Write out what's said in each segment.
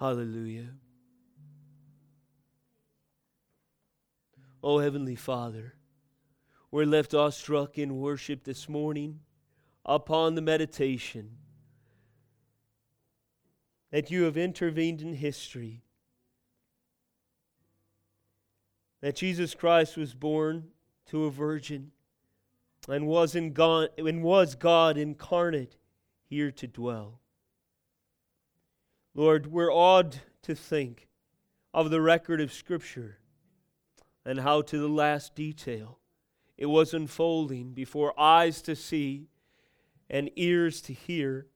Hallelujah. Oh, Heavenly Father, we're left awestruck in worship this morning upon the meditation that you have intervened in history, that Jesus Christ was born to a virgin and was, in God, and was God incarnate here to dwell. Lord, we're awed to think of the record of Scripture and how to the last detail it was unfolding before eyes to see and ears to hear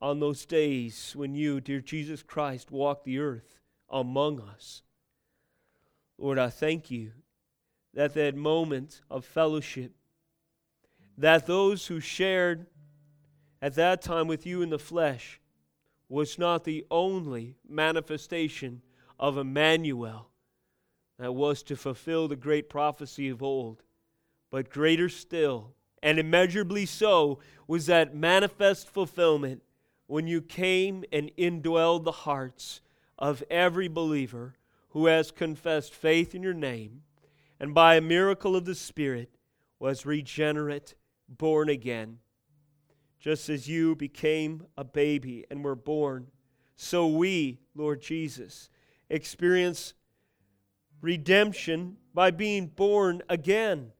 on those days when you, dear Jesus Christ, walked the earth among us. Lord, I thank you that that moment of fellowship, that those who shared at that time with you in the flesh was not the only manifestation of Emmanuel that was to fulfill the great prophecy of old. But greater still, and immeasurably so, was that manifest fulfillment when you came and indwelled the hearts of every believer who has confessed faith in your name, and by a miracle of the Spirit was regenerate, born again. Just as you became a baby and were born, so we, Lord Jesus, experience redemption by being born again.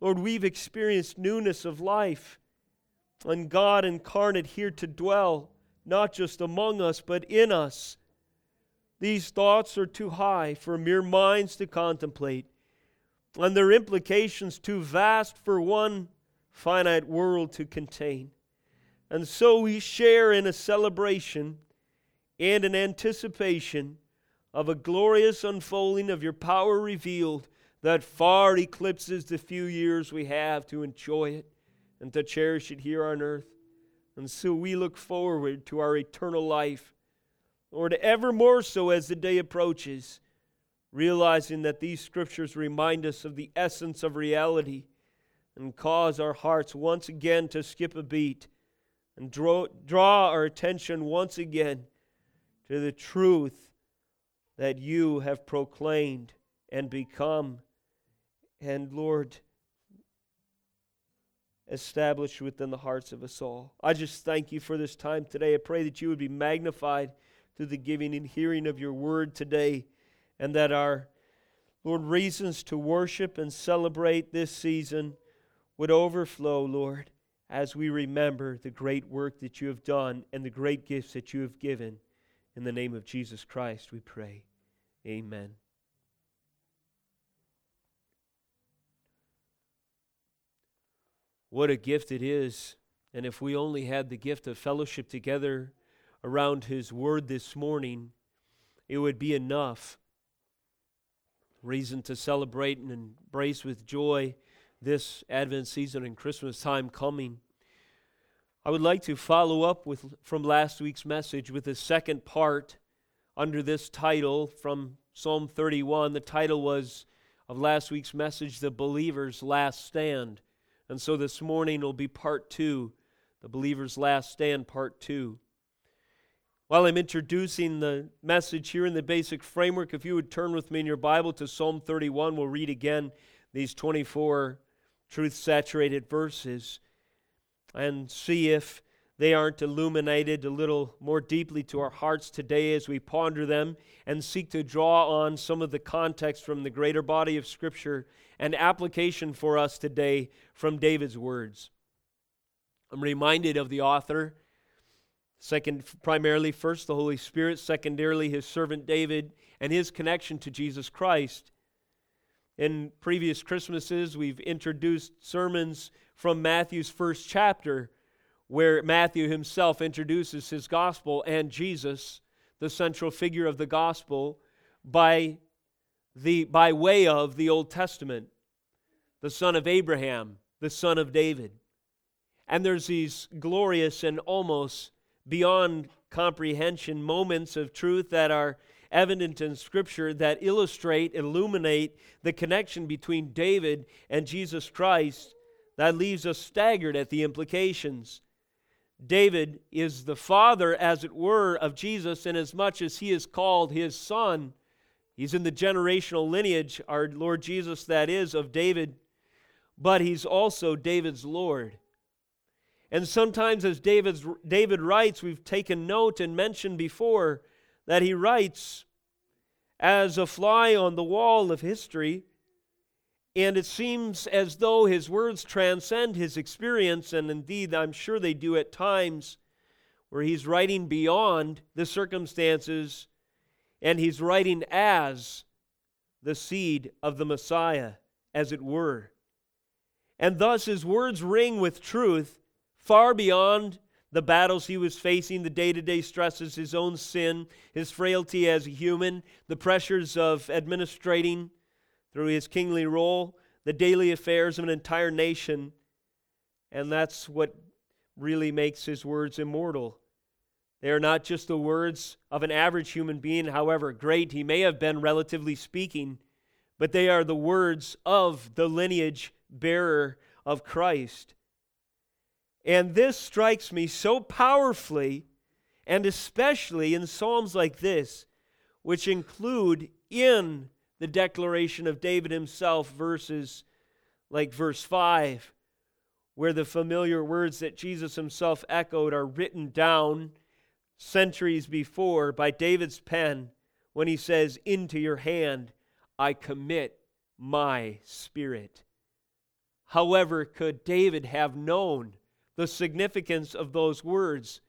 Lord, we've experienced newness of life and God incarnate here to dwell, not just among us, but in us. These thoughts are too high for mere minds to contemplate, and their implications too vast for one finite world to contain. And so we share in a celebration and an anticipation of a glorious unfolding of your power revealed that far eclipses the few years we have to enjoy it and to cherish it here on earth. And so we look forward to our eternal life, Lord, ever more so as the day approaches, realizing that these scriptures remind us of the essence of reality and cause our hearts once again to skip a beat and draw, draw our attention once again to the truth that you have proclaimed and become, and Lord, established within the hearts of us all. I just thank you for this time today. I pray that you would be magnified through the giving and hearing of your word today, and that our Lord, reasons to worship and celebrate this season would overflow, Lord, as we remember the great work that you have done and the great gifts that you have given. In the name of Jesus Christ, we pray. Amen. What a gift it is. And if we only had the gift of fellowship together around His Word this morning, it would be enough. Reason to celebrate and embrace with joy this Advent season and Christmas time coming. I would like to follow up with from last week's message with the second part under this title from Psalm 31. The title was of last week's message, The Believer's Last Stand. And so this morning will be part two, The Believer's Last Stand, part two. While I'm introducing the message here in the basic framework, if you would turn with me in your Bible to Psalm 31, we'll read again these 24 truth saturated verses and see if they aren't illuminated a little more deeply to our hearts today as we ponder them and seek to draw on some of the context from the greater body of Scripture and application for us today from David's words. I'm reminded of the author, second, primarily, first, the Holy Spirit, secondarily, his servant David, and his connection to Jesus Christ. In previous Christmases, we've introduced sermons from Matthew's first chapter where Matthew himself introduces his gospel and Jesus, the central figure of the gospel, by, the, by way of the Old Testament, the son of Abraham, the son of David. And there's these glorious and almost beyond comprehension moments of truth that are evident in Scripture that illustrate, illuminate the connection between David and Jesus Christ that leaves us staggered at the implications. David is the father, as it were, of Jesus, inasmuch as he is called his son. He's in the generational lineage, our Lord Jesus, that is, of David, but he's also David's Lord. And sometimes, as David's, David writes, we've taken note and mentioned before that he writes as a fly on the wall of history. And it seems as though his words transcend his experience, and indeed, I'm sure they do at times, where he's writing beyond the circumstances and he's writing as the seed of the Messiah, as it were. And thus his words ring with truth far beyond the battles he was facing, the day to day stresses, his own sin, his frailty as a human, the pressures of administrating through his kingly role, the daily affairs of an entire nation. And that's what really makes his words immortal. They are not just the words of an average human being, however great he may have been, relatively speaking, but they are the words of the lineage bearer of Christ. And this strikes me so powerfully, and especially in Psalms like this, which include in the declaration of David himself verses like verse 5, where the familiar words that Jesus himself echoed are written down centuries before by David's pen when he says, Into your hand I commit my spirit. However, could David have known the significance of those words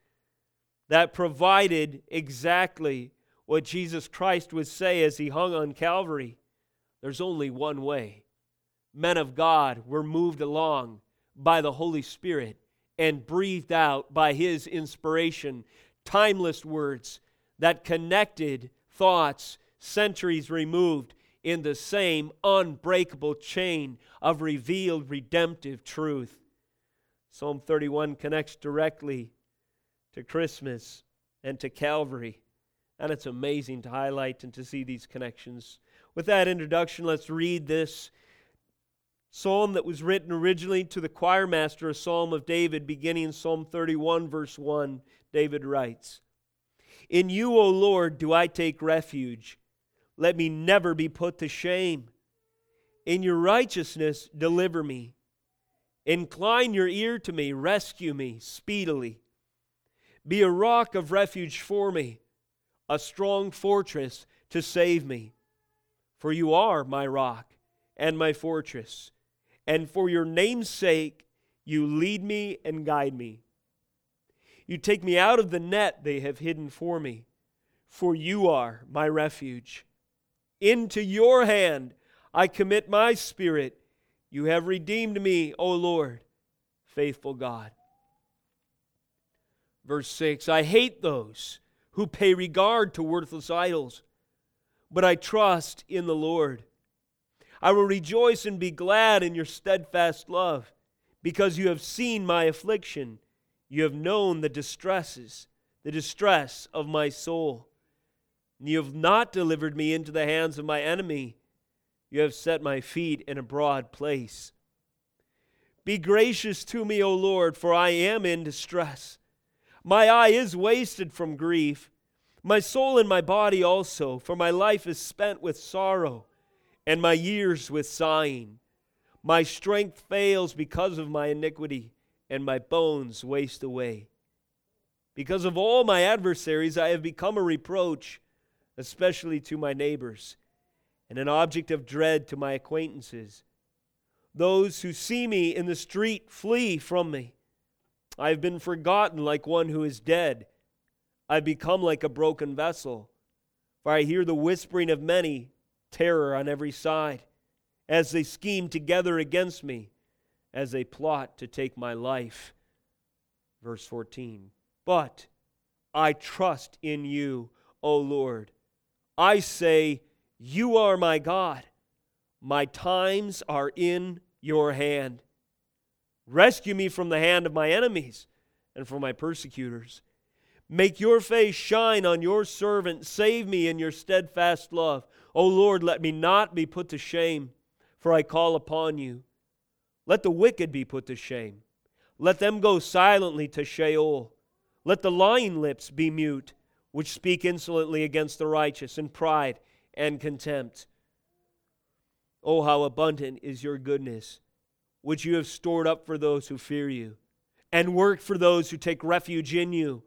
that provided exactly what Jesus Christ would say as he hung on Calvary? There's only one way. Men of God were moved along by the Holy Spirit and breathed out by his inspiration timeless words that connected thoughts centuries removed in the same unbreakable chain of revealed redemptive truth. Psalm 31 connects directly to Christmas and to Calvary. And it's amazing to highlight and to see these connections. With that introduction, let's read this psalm that was written originally to the choir master, a psalm of David, beginning in Psalm 31, verse 1. David writes In you, O Lord, do I take refuge. Let me never be put to shame. In your righteousness, deliver me. Incline your ear to me, rescue me speedily. Be a rock of refuge for me, a strong fortress to save me. For you are my rock and my fortress, and for your name's sake, you lead me and guide me. You take me out of the net they have hidden for me, for you are my refuge. Into your hand I commit my spirit. You have redeemed me, O Lord, faithful God. Verse 6 I hate those who pay regard to worthless idols, but I trust in the Lord. I will rejoice and be glad in your steadfast love, because you have seen my affliction you have known the distresses, the distress of my soul. And you have not delivered me into the hands of my enemy. You have set my feet in a broad place. Be gracious to me, O Lord, for I am in distress. My eye is wasted from grief, my soul and my body also, for my life is spent with sorrow, and my years with sighing. My strength fails because of my iniquity and my bones waste away. Because of all my adversaries, I have become a reproach, especially to my neighbors, and an object of dread to my acquaintances. Those who see me in the street flee from me. I have been forgotten like one who is dead. I have become like a broken vessel, for I hear the whispering of many, terror on every side, as they scheme together against me as they plot to take my life. Verse 14. But I trust in you, O Lord. I say, You are my God. My times are in your hand. Rescue me from the hand of my enemies and from my persecutors. Make your face shine on your servant. Save me in your steadfast love. O Lord, let me not be put to shame, for I call upon you. Let the wicked be put to shame. let them go silently to Sheol. Let the lying lips be mute, which speak insolently against the righteous in pride and contempt. Oh, how abundant is your goodness, which you have stored up for those who fear you, and work for those who take refuge in you,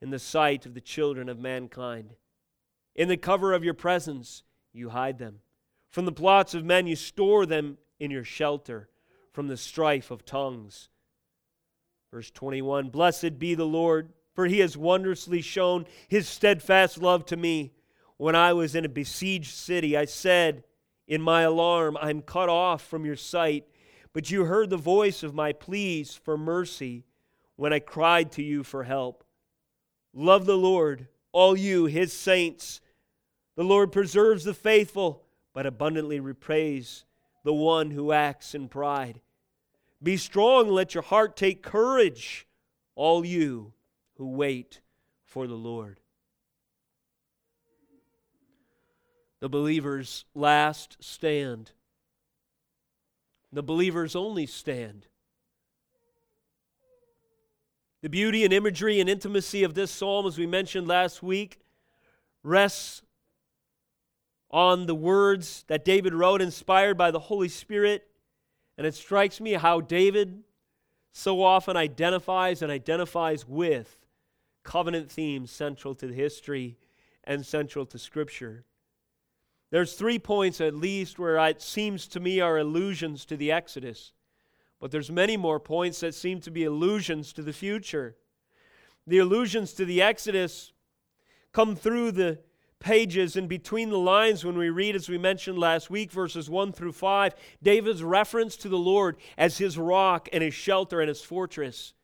in the sight of the children of mankind. In the cover of your presence, you hide them. From the plots of men, you store them in your shelter, from the strife of tongues. Verse 21 Blessed be the Lord, for he has wondrously shown his steadfast love to me. When I was in a besieged city, I said, In my alarm, I'm cut off from your sight. But you heard the voice of my pleas for mercy when I cried to you for help. Love the Lord, all you, his saints. The Lord preserves the faithful, but abundantly repays the one who acts in pride. Be strong, let your heart take courage, all you who wait for the Lord. The believer's last stand. The believer's only stand. The beauty and imagery and intimacy of this psalm, as we mentioned last week, rests on the words that David wrote, inspired by the Holy Spirit and it strikes me how David so often identifies and identifies with covenant themes central to the history and central to Scripture. There's three points at least where it seems to me are allusions to the Exodus, but there's many more points that seem to be allusions to the future. The allusions to the Exodus come through the pages and between the lines when we read, as we mentioned last week, verses 1 through 5, David's reference to the Lord as his rock and his shelter and his fortress.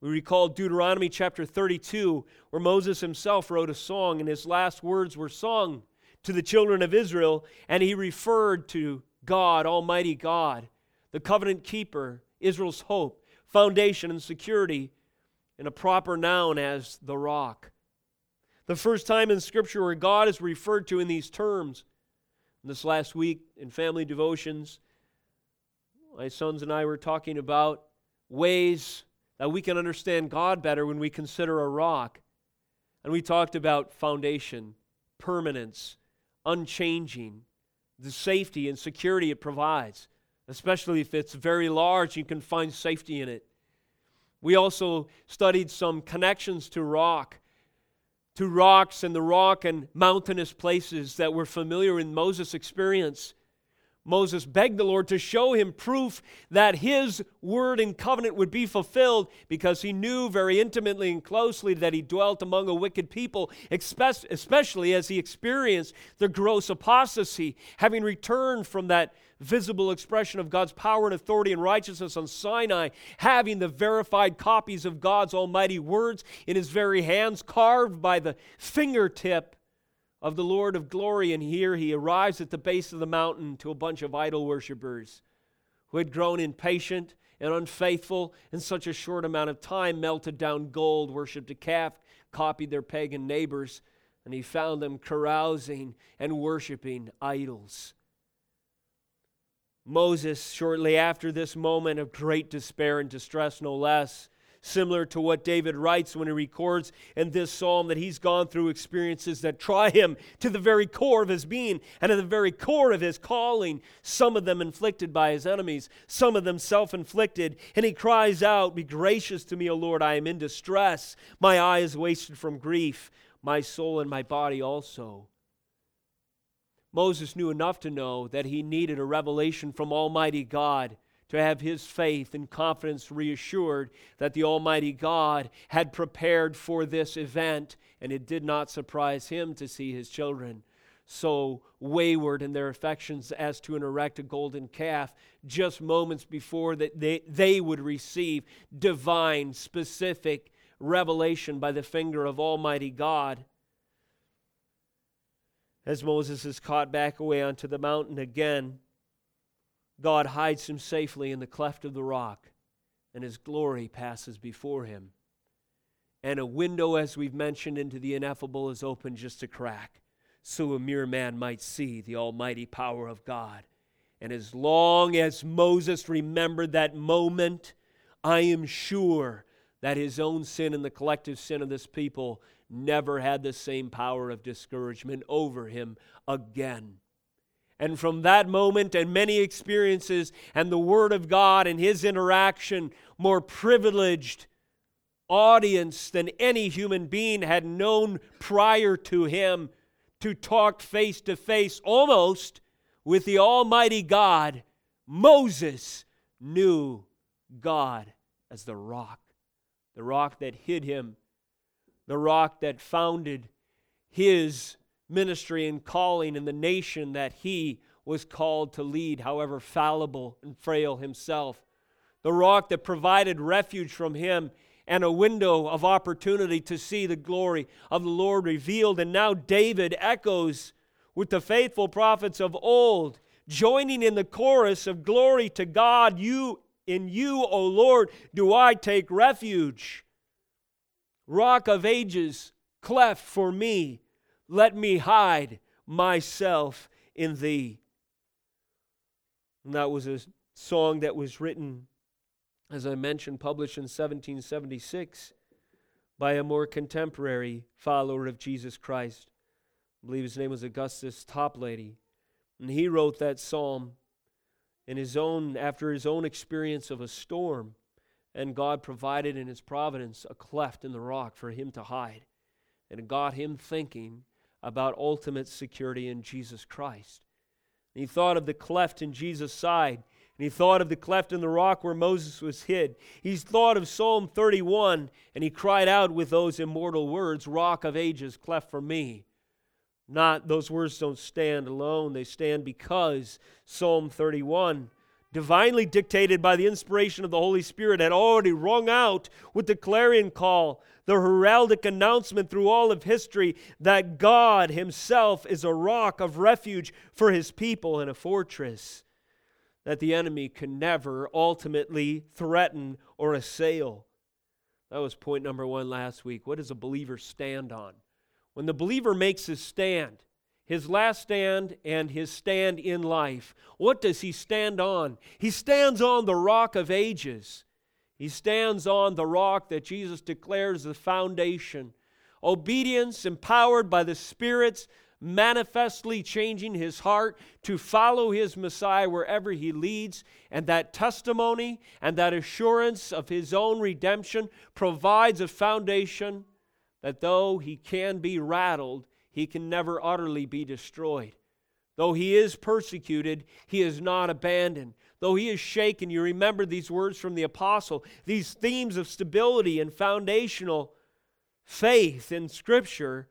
We recall Deuteronomy chapter 32, where Moses himself wrote a song, and his last words were sung to the children of Israel, and he referred to God, Almighty God, the covenant keeper, Israel's hope, foundation, and security, in a proper noun as the rock. The first time in Scripture where God is referred to in these terms. This last week in family devotions, my sons and I were talking about ways that we can understand God better when we consider a rock. And we talked about foundation, permanence, unchanging, the safety and security it provides, especially if it's very large, you can find safety in it. We also studied some connections to rock to rocks and the rock and mountainous places that were familiar in Moses' experience. Moses begged the Lord to show him proof that his word and covenant would be fulfilled because he knew very intimately and closely that he dwelt among a wicked people, especially as he experienced the gross apostasy, having returned from that visible expression of God's power and authority and righteousness on Sinai, having the verified copies of God's almighty words in his very hands, carved by the fingertip of the Lord of glory. And here he arrives at the base of the mountain to a bunch of idol worshippers who had grown impatient and unfaithful in such a short amount of time, melted down gold, worshiped a calf, copied their pagan neighbors, and he found them carousing and worshiping idols. Moses, shortly after this moment of great despair and distress, no less, similar to what David writes when he records in this psalm that he's gone through experiences that try him to the very core of his being and at the very core of his calling, some of them inflicted by his enemies, some of them self inflicted. And he cries out, Be gracious to me, O Lord, I am in distress. My eye is wasted from grief, my soul and my body also. Moses knew enough to know that he needed a revelation from Almighty God to have his faith and confidence reassured that the Almighty God had prepared for this event, and it did not surprise him to see his children so wayward in their affections as to erect a golden calf just moments before that they, they would receive divine, specific revelation by the finger of Almighty God. As Moses is caught back away onto the mountain again, God hides him safely in the cleft of the rock, and his glory passes before him. And a window, as we've mentioned, into the ineffable is opened just a crack, so a mere man might see the almighty power of God. And as long as Moses remembered that moment I am sure that his own sin and the collective sin of this people never had the same power of discouragement over him again. And from that moment and many experiences and the Word of God and his interaction, more privileged audience than any human being had known prior to him to talk face to face almost with the Almighty God, Moses knew God as the rock, the rock that hid him, the rock that founded his ministry and calling in the nation that he was called to lead, however fallible and frail himself. The rock that provided refuge from him and a window of opportunity to see the glory of the Lord revealed. And now David echoes with the faithful prophets of old, joining in the chorus of glory to God, you in you, O Lord, do I take refuge. Rock of ages, cleft for me, let me hide myself in thee. And that was a song that was written, as I mentioned, published in 1776 by a more contemporary follower of Jesus Christ. I believe his name was Augustus Toplady. And he wrote that psalm in his own after his own experience of a storm and God provided in his providence a cleft in the rock for him to hide and it got him thinking about ultimate security in Jesus Christ. And he thought of the cleft in Jesus' side and he thought of the cleft in the rock where Moses was hid. He thought of Psalm 31 and he cried out with those immortal words, Rock of ages, cleft for me. Not those words don't stand alone, they stand because Psalm 31, divinely dictated by the inspiration of the Holy Spirit, had already rung out with the clarion call, the heraldic announcement through all of history that God Himself is a rock of refuge for His people and a fortress that the enemy can never ultimately threaten or assail. That was point number one last week. What does a believer stand on? When the believer makes his stand, his last stand and his stand in life, what does he stand on? He stands on the rock of ages. He stands on the rock that Jesus declares the foundation. Obedience, empowered by the Spirit's manifestly changing his heart to follow his Messiah wherever he leads. And that testimony and that assurance of his own redemption provides a foundation that though he can be rattled, he can never utterly be destroyed. Though he is persecuted, he is not abandoned. Though he is shaken, you remember these words from the apostle, these themes of stability and foundational faith in Scripture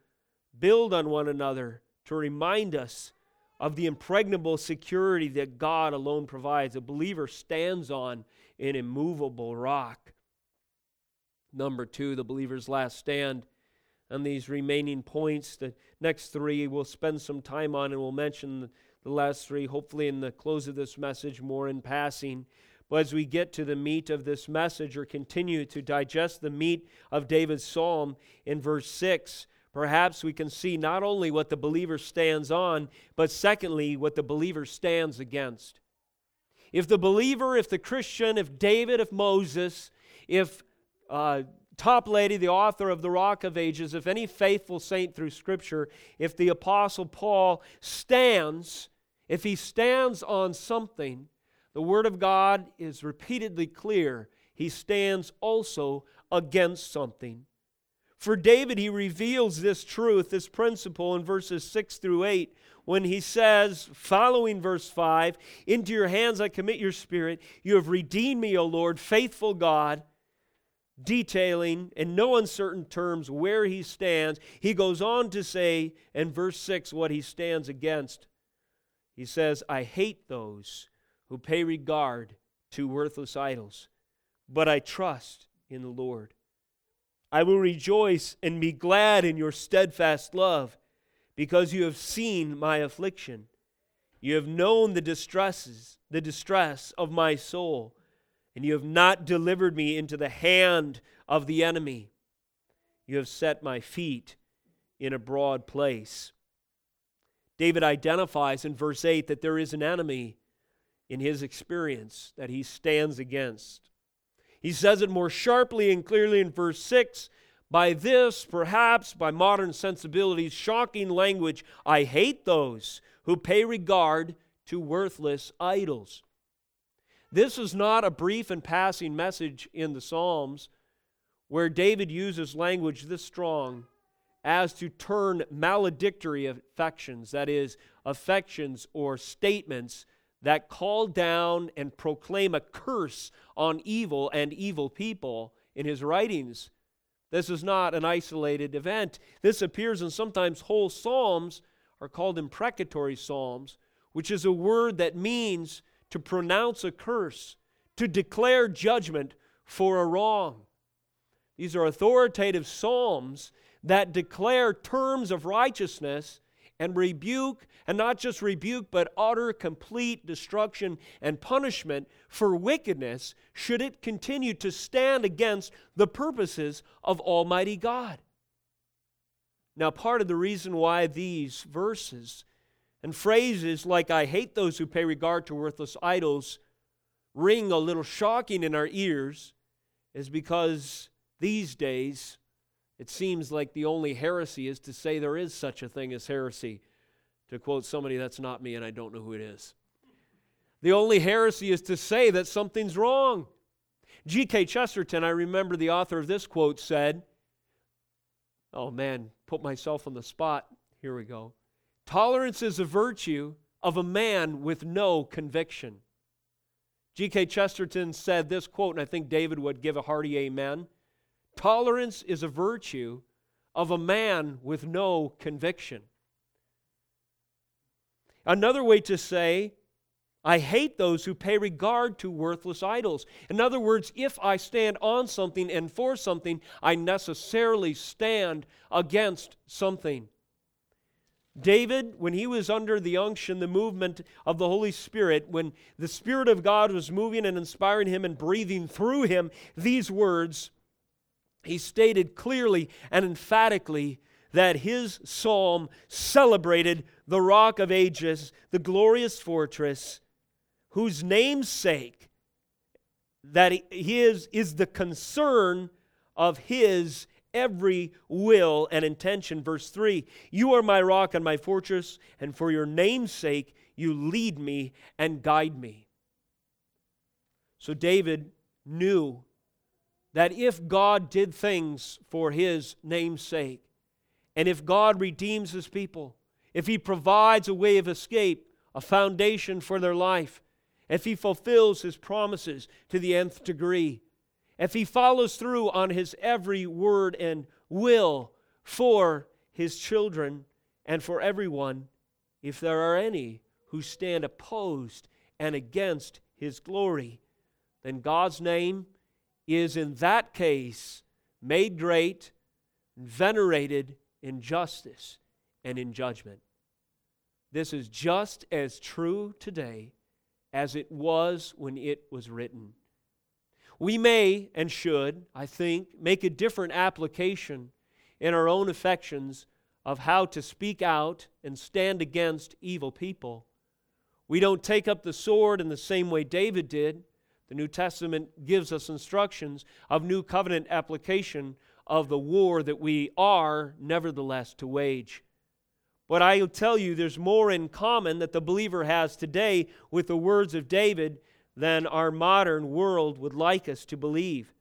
build on one another to remind us of the impregnable security that God alone provides. A believer stands on an immovable rock. Number two, the believer's last stand on these remaining points. The next three we'll spend some time on, and we'll mention the last three, hopefully, in the close of this message, more in passing. But as we get to the meat of this message or continue to digest the meat of David's psalm in verse 6, perhaps we can see not only what the believer stands on, but secondly, what the believer stands against. If the believer, if the Christian, if David, if Moses, if uh, Toplady, the author of the Rock of Ages, if any faithful saint through Scripture, if the Apostle Paul stands, if he stands on something, the Word of God is repeatedly clear. He stands also against something. For David, he reveals this truth, this principle in verses 6 through 8 when he says, following verse 5, Into your hands I commit your spirit. You have redeemed me, O Lord, faithful God detailing in no uncertain terms where he stands. He goes on to say in verse 6 what he stands against. He says, I hate those who pay regard to worthless idols, but I trust in the Lord. I will rejoice and be glad in your steadfast love, because you have seen my affliction. You have known the distresses, the distress of my soul and you have not delivered me into the hand of the enemy. You have set my feet in a broad place. David identifies in verse 8 that there is an enemy in his experience that he stands against. He says it more sharply and clearly in verse 6 by this, perhaps by modern sensibilities, shocking language, I hate those who pay regard to worthless idols. This is not a brief and passing message in the Psalms where David uses language this strong as to turn maledictory affections, that is, affections or statements that call down and proclaim a curse on evil and evil people in his writings. This is not an isolated event. This appears in sometimes whole psalms are called imprecatory psalms, which is a word that means to pronounce a curse, to declare judgment for a wrong. These are authoritative psalms that declare terms of righteousness and rebuke, and not just rebuke, but utter, complete destruction and punishment for wickedness should it continue to stand against the purposes of Almighty God. Now, part of the reason why these verses and phrases like, I hate those who pay regard to worthless idols, ring a little shocking in our ears is because these days it seems like the only heresy is to say there is such a thing as heresy. To quote somebody, that's not me and I don't know who it is. The only heresy is to say that something's wrong. G.K. Chesterton, I remember the author of this quote, said, Oh man, put myself on the spot. Here we go. Tolerance is a virtue of a man with no conviction. G.K. Chesterton said this quote, and I think David would give a hearty amen. Tolerance is a virtue of a man with no conviction. Another way to say, I hate those who pay regard to worthless idols. In other words, if I stand on something and for something, I necessarily stand against something. David, when he was under the unction, the movement of the Holy Spirit, when the Spirit of God was moving and inspiring him and breathing through him these words, he stated clearly and emphatically that his psalm celebrated the rock of ages, the glorious fortress, whose namesake that he is, is the concern of his every will and intention. Verse 3 You are my rock and my fortress, and for your name's sake you lead me and guide me. So David knew that if God did things for his name's sake, and if God redeems his people, if he provides a way of escape, a foundation for their life, if he fulfills his promises to the nth degree, if he follows through on his every word and will for his children and for everyone, if there are any who stand opposed and against his glory, then God's name is in that case made great, venerated in justice and in judgment. This is just as true today as it was when it was written. We may and should, I think, make a different application in our own affections of how to speak out and stand against evil people. We don't take up the sword in the same way David did. The New Testament gives us instructions of new covenant application of the war that we are, nevertheless, to wage. But I'll tell you, there's more in common that the believer has today with the words of David than our modern world would like us to believe.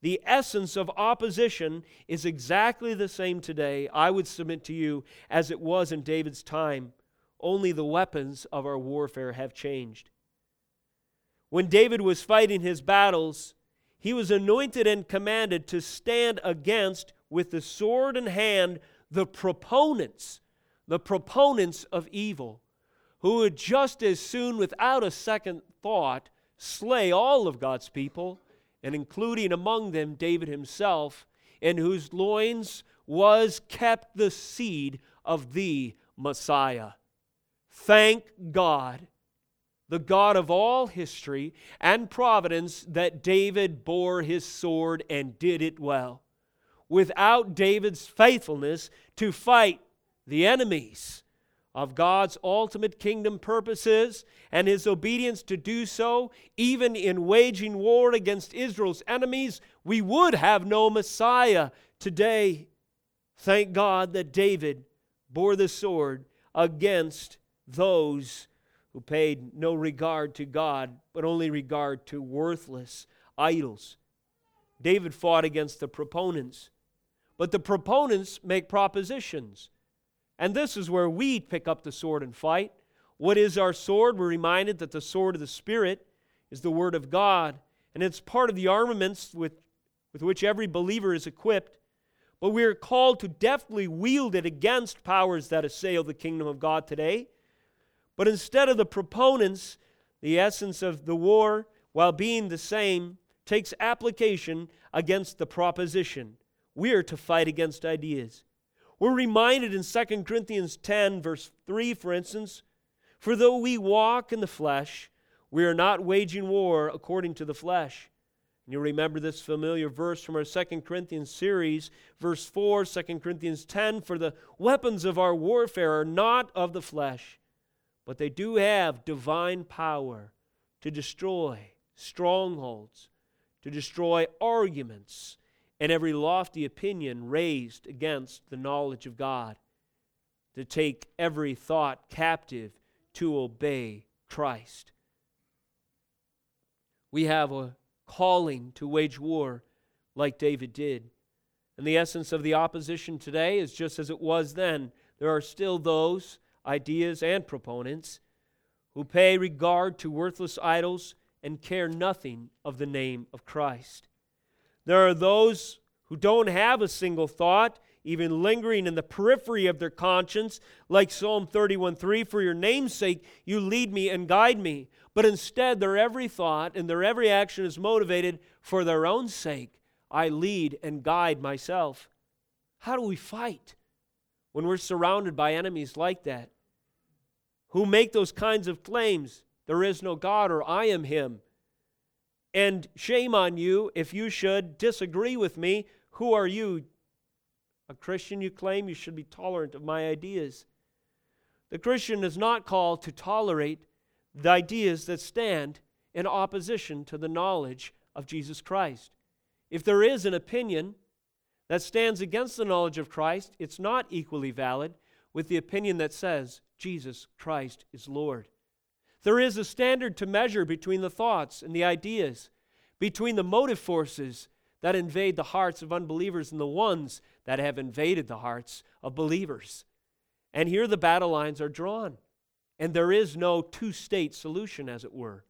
The essence of opposition is exactly the same today, I would submit to you, as it was in David's time. Only the weapons of our warfare have changed. When David was fighting his battles, he was anointed and commanded to stand against, with the sword in hand, the proponents, the proponents of evil, who would just as soon, without a second thought, slay all of God's people, and including among them David himself, in whose loins was kept the seed of the Messiah. Thank God the God of all history and providence, that David bore his sword and did it well. Without David's faithfulness to fight the enemies of God's ultimate kingdom purposes and his obedience to do so, even in waging war against Israel's enemies, we would have no Messiah today. Thank God that David bore the sword against those who paid no regard to God, but only regard to worthless idols. David fought against the proponents, but the proponents make propositions. And this is where we pick up the sword and fight. What is our sword? We're reminded that the sword of the Spirit is the Word of God, and it's part of the armaments with, with which every believer is equipped. But we are called to deftly wield it against powers that assail the kingdom of God today. But instead of the proponents, the essence of the war, while being the same, takes application against the proposition. We are to fight against ideas. We're reminded in 2 Corinthians 10, verse 3, for instance, for though we walk in the flesh, we are not waging war according to the flesh. And you remember this familiar verse from our 2 Corinthians series, verse 4, 2 Corinthians 10 For the weapons of our warfare are not of the flesh, but they do have divine power to destroy strongholds, to destroy arguments and every lofty opinion raised against the knowledge of God, to take every thought captive to obey Christ. We have a calling to wage war like David did. And the essence of the opposition today is just as it was then. There are still those, ideas and proponents, who pay regard to worthless idols and care nothing of the name of Christ. There are those who don't have a single thought, even lingering in the periphery of their conscience, like Psalm 31:3, For your name's sake, you lead me and guide me. But instead, their every thought and their every action is motivated for their own sake. I lead and guide myself. How do we fight when we're surrounded by enemies like that? Who make those kinds of claims? There is no God, or I am Him. And shame on you if you should disagree with me. Who are you? A Christian, you claim you should be tolerant of my ideas. The Christian is not called to tolerate the ideas that stand in opposition to the knowledge of Jesus Christ. If there is an opinion that stands against the knowledge of Christ, it's not equally valid with the opinion that says Jesus Christ is Lord. There is a standard to measure between the thoughts and the ideas, between the motive forces that invade the hearts of unbelievers and the ones that have invaded the hearts of believers. And here the battle lines are drawn. And there is no two state solution, as it were.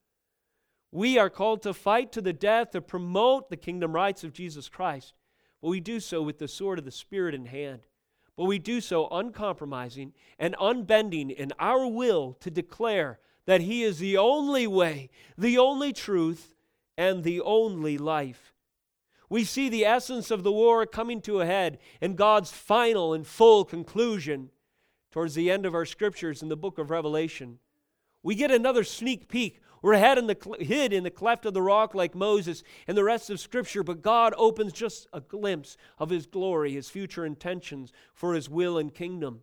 We are called to fight to the death to promote the kingdom rights of Jesus Christ, but we do so with the sword of the Spirit in hand. But we do so uncompromising and unbending in our will to declare that He is the only way, the only truth, and the only life. We see the essence of the war coming to a head and God's final and full conclusion towards the end of our scriptures in the book of Revelation. We get another sneak peek. We're in, the, hid in the cleft of the rock like Moses and the rest of Scripture, but God opens just a glimpse of His glory, His future intentions for His will and kingdom.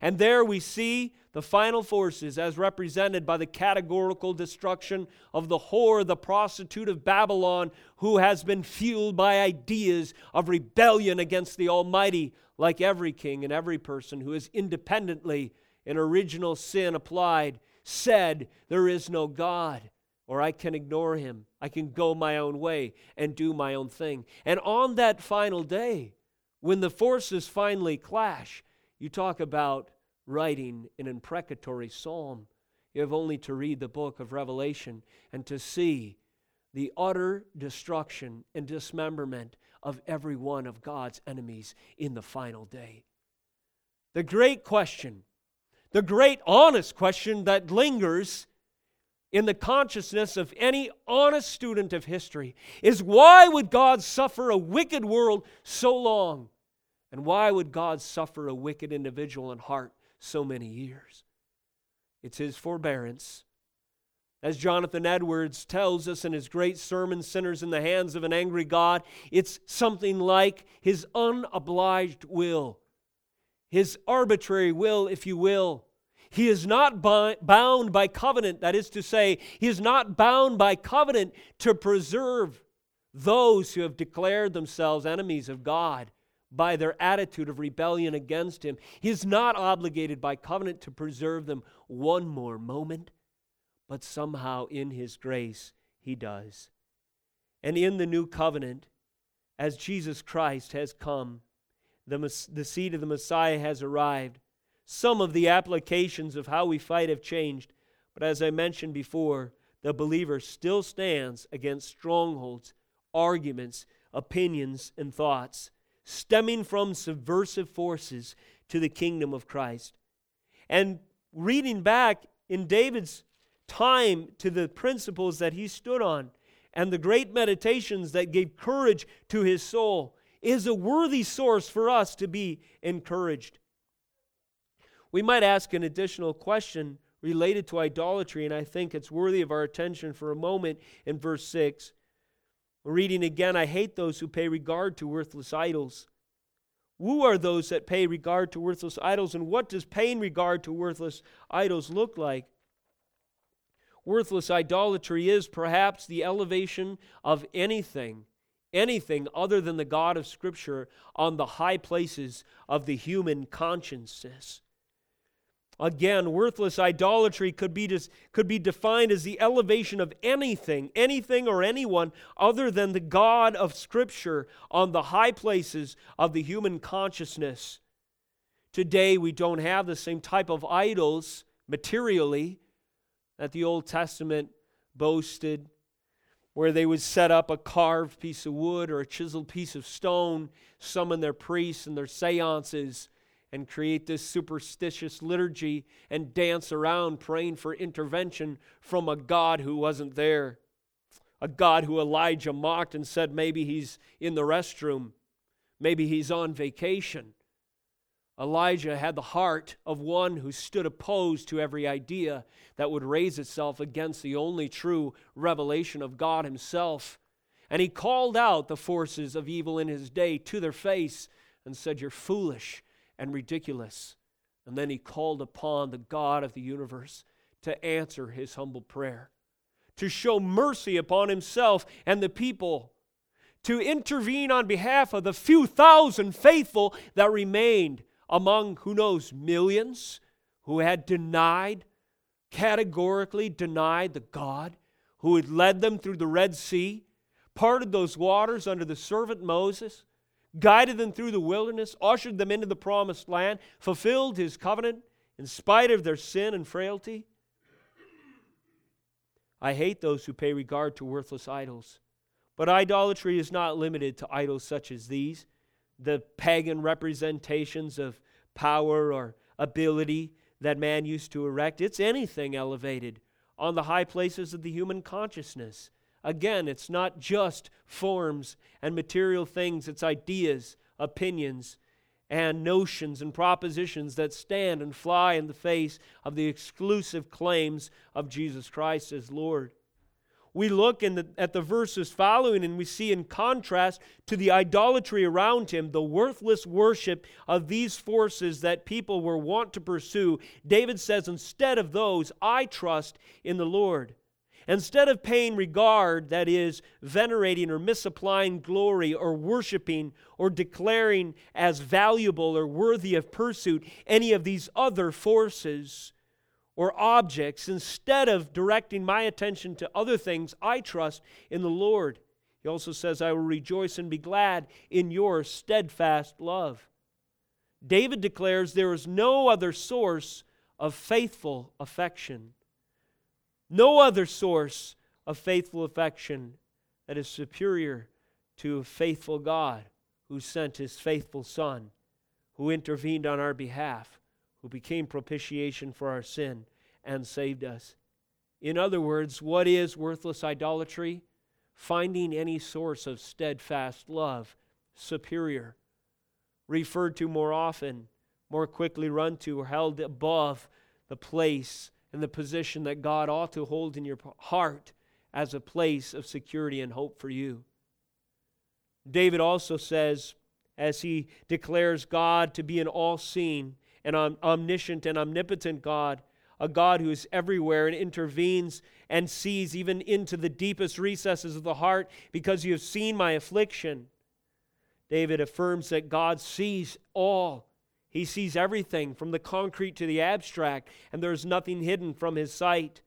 And there we see the final forces as represented by the categorical destruction of the whore, the prostitute of Babylon, who has been fueled by ideas of rebellion against the Almighty, like every king and every person who has independently, in original sin applied, said, There is no God, or I can ignore him. I can go my own way and do my own thing. And on that final day, when the forces finally clash, you talk about writing an imprecatory psalm. You have only to read the book of Revelation and to see the utter destruction and dismemberment of every one of God's enemies in the final day. The great question, the great honest question that lingers in the consciousness of any honest student of history is why would God suffer a wicked world so long? And why would God suffer a wicked individual in heart so many years? It's His forbearance. As Jonathan Edwards tells us in his great sermon, Sinners in the Hands of an Angry God, it's something like His unobliged will, His arbitrary will, if you will. He is not bound by covenant, that is to say, he is not bound by covenant to preserve those who have declared themselves enemies of God by their attitude of rebellion against him. He is not obligated by covenant to preserve them one more moment, but somehow in his grace he does. And in the new covenant, as Jesus Christ has come, the, the seed of the Messiah has arrived. Some of the applications of how we fight have changed, but as I mentioned before, the believer still stands against strongholds, arguments, opinions, and thoughts stemming from subversive forces to the kingdom of Christ. And reading back in David's time to the principles that he stood on and the great meditations that gave courage to his soul is a worthy source for us to be encouraged. We might ask an additional question related to idolatry, and I think it's worthy of our attention for a moment in verse 6. Reading again, I hate those who pay regard to worthless idols. Who are those that pay regard to worthless idols, and what does paying regard to worthless idols look like? Worthless idolatry is perhaps the elevation of anything, anything other than the God of Scripture on the high places of the human consciences. Again, worthless idolatry could be, could be defined as the elevation of anything, anything or anyone other than the God of Scripture on the high places of the human consciousness. Today, we don't have the same type of idols materially that the Old Testament boasted, where they would set up a carved piece of wood or a chiseled piece of stone, summon their priests and their seances and create this superstitious liturgy and dance around praying for intervention from a God who wasn't there. A God who Elijah mocked and said maybe he's in the restroom, maybe he's on vacation. Elijah had the heart of one who stood opposed to every idea that would raise itself against the only true revelation of God Himself. And he called out the forces of evil in his day to their face and said, You're foolish and ridiculous. And then he called upon the God of the universe to answer his humble prayer, to show mercy upon himself and the people, to intervene on behalf of the few thousand faithful that remained among, who knows, millions who had denied, categorically denied the God who had led them through the Red Sea, parted those waters under the servant Moses, guided them through the wilderness, ushered them into the promised land, fulfilled his covenant in spite of their sin and frailty. I hate those who pay regard to worthless idols. But idolatry is not limited to idols such as these, the pagan representations of power or ability that man used to erect. It's anything elevated on the high places of the human consciousness. Again, it's not just forms and material things, it's ideas, opinions, and notions and propositions that stand and fly in the face of the exclusive claims of Jesus Christ as Lord. We look the, at the verses following and we see, in contrast to the idolatry around him, the worthless worship of these forces that people were wont to pursue. David says, Instead of those, I trust in the Lord. Instead of paying regard, that is, venerating or misapplying glory or worshiping or declaring as valuable or worthy of pursuit any of these other forces or objects, instead of directing my attention to other things, I trust in the Lord. He also says, I will rejoice and be glad in your steadfast love. David declares there is no other source of faithful affection no other source of faithful affection that is superior to a faithful God who sent his faithful Son, who intervened on our behalf, who became propitiation for our sin and saved us. In other words, what is worthless idolatry? Finding any source of steadfast love superior, referred to more often, more quickly run to, or held above the place and the position that God ought to hold in your heart as a place of security and hope for you. David also says, as he declares God to be an all seeing and omniscient and omnipotent God, a God who is everywhere and intervenes and sees even into the deepest recesses of the heart because you have seen my affliction. David affirms that God sees all. He sees everything from the concrete to the abstract, and there is nothing hidden from his sight.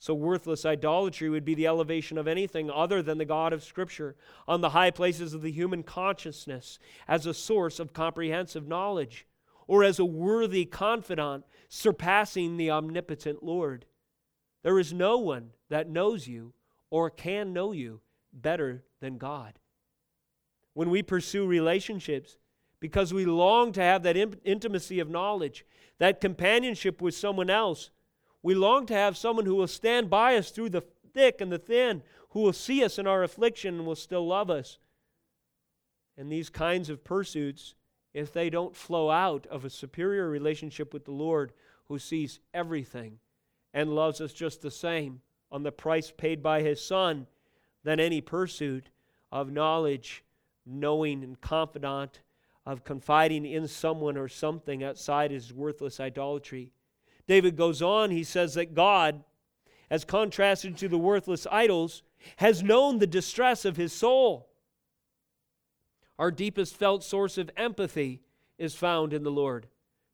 So, worthless idolatry would be the elevation of anything other than the God of Scripture on the high places of the human consciousness as a source of comprehensive knowledge or as a worthy confidant surpassing the omnipotent Lord. There is no one that knows you or can know you better than God. When we pursue relationships, because we long to have that intimacy of knowledge, that companionship with someone else, we long to have someone who will stand by us through the thick and the thin, who will see us in our affliction and will still love us. And these kinds of pursuits, if they don't flow out of a superior relationship with the Lord who sees everything and loves us just the same on the price paid by his Son, then any pursuit of knowledge, knowing, and confidant, of confiding in someone or something outside is worthless idolatry. David goes on, he says that God, as contrasted to the worthless idols, has known the distress of his soul. Our deepest felt source of empathy is found in the Lord,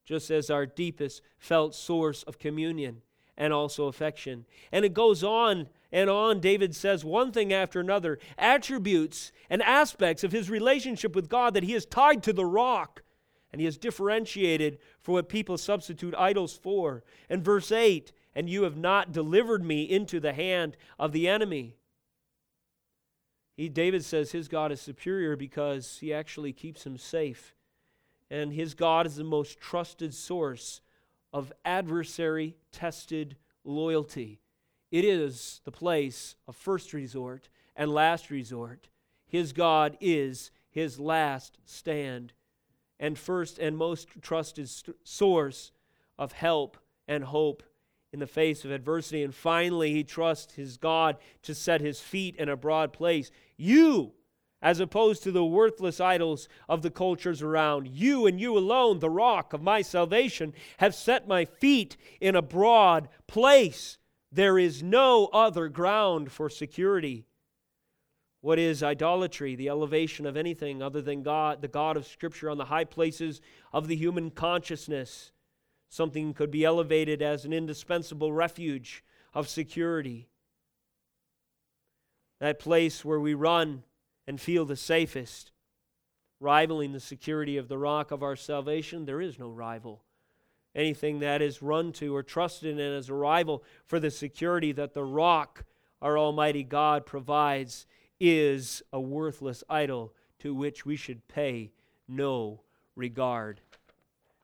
just as our deepest felt source of communion and also affection. And it goes on and on. David says one thing after another, attributes and aspects of his relationship with God that he has tied to the rock and he has differentiated for what people substitute idols for. And verse 8, and you have not delivered me into the hand of the enemy. He, David says his God is superior because he actually keeps him safe. And his God is the most trusted source of adversary tested loyalty. It is the place of first resort and last resort. His God is his last stand and first and most trusted source of help and hope in the face of adversity. And finally, he trusts his God to set his feet in a broad place. You, as opposed to the worthless idols of the cultures around, you and you alone, the rock of my salvation, have set my feet in a broad place. There is no other ground for security. What is idolatry? The elevation of anything other than God, the God of Scripture, on the high places of the human consciousness. Something could be elevated as an indispensable refuge of security. That place where we run and feel the safest, rivaling the security of the rock of our salvation, there is no rival. Anything that is run to or trusted in as a rival for the security that the rock, our Almighty God, provides is a worthless idol to which we should pay no regard.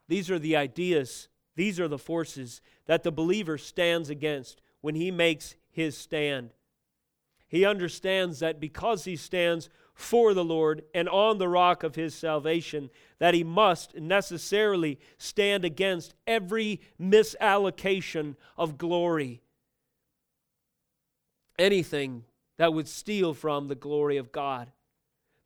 These are the ideas, these are the forces that the believer stands against when he makes his stand. He understands that because he stands for the Lord and on the rock of his salvation, that he must necessarily stand against every misallocation of glory. Anything that would steal from the glory of God.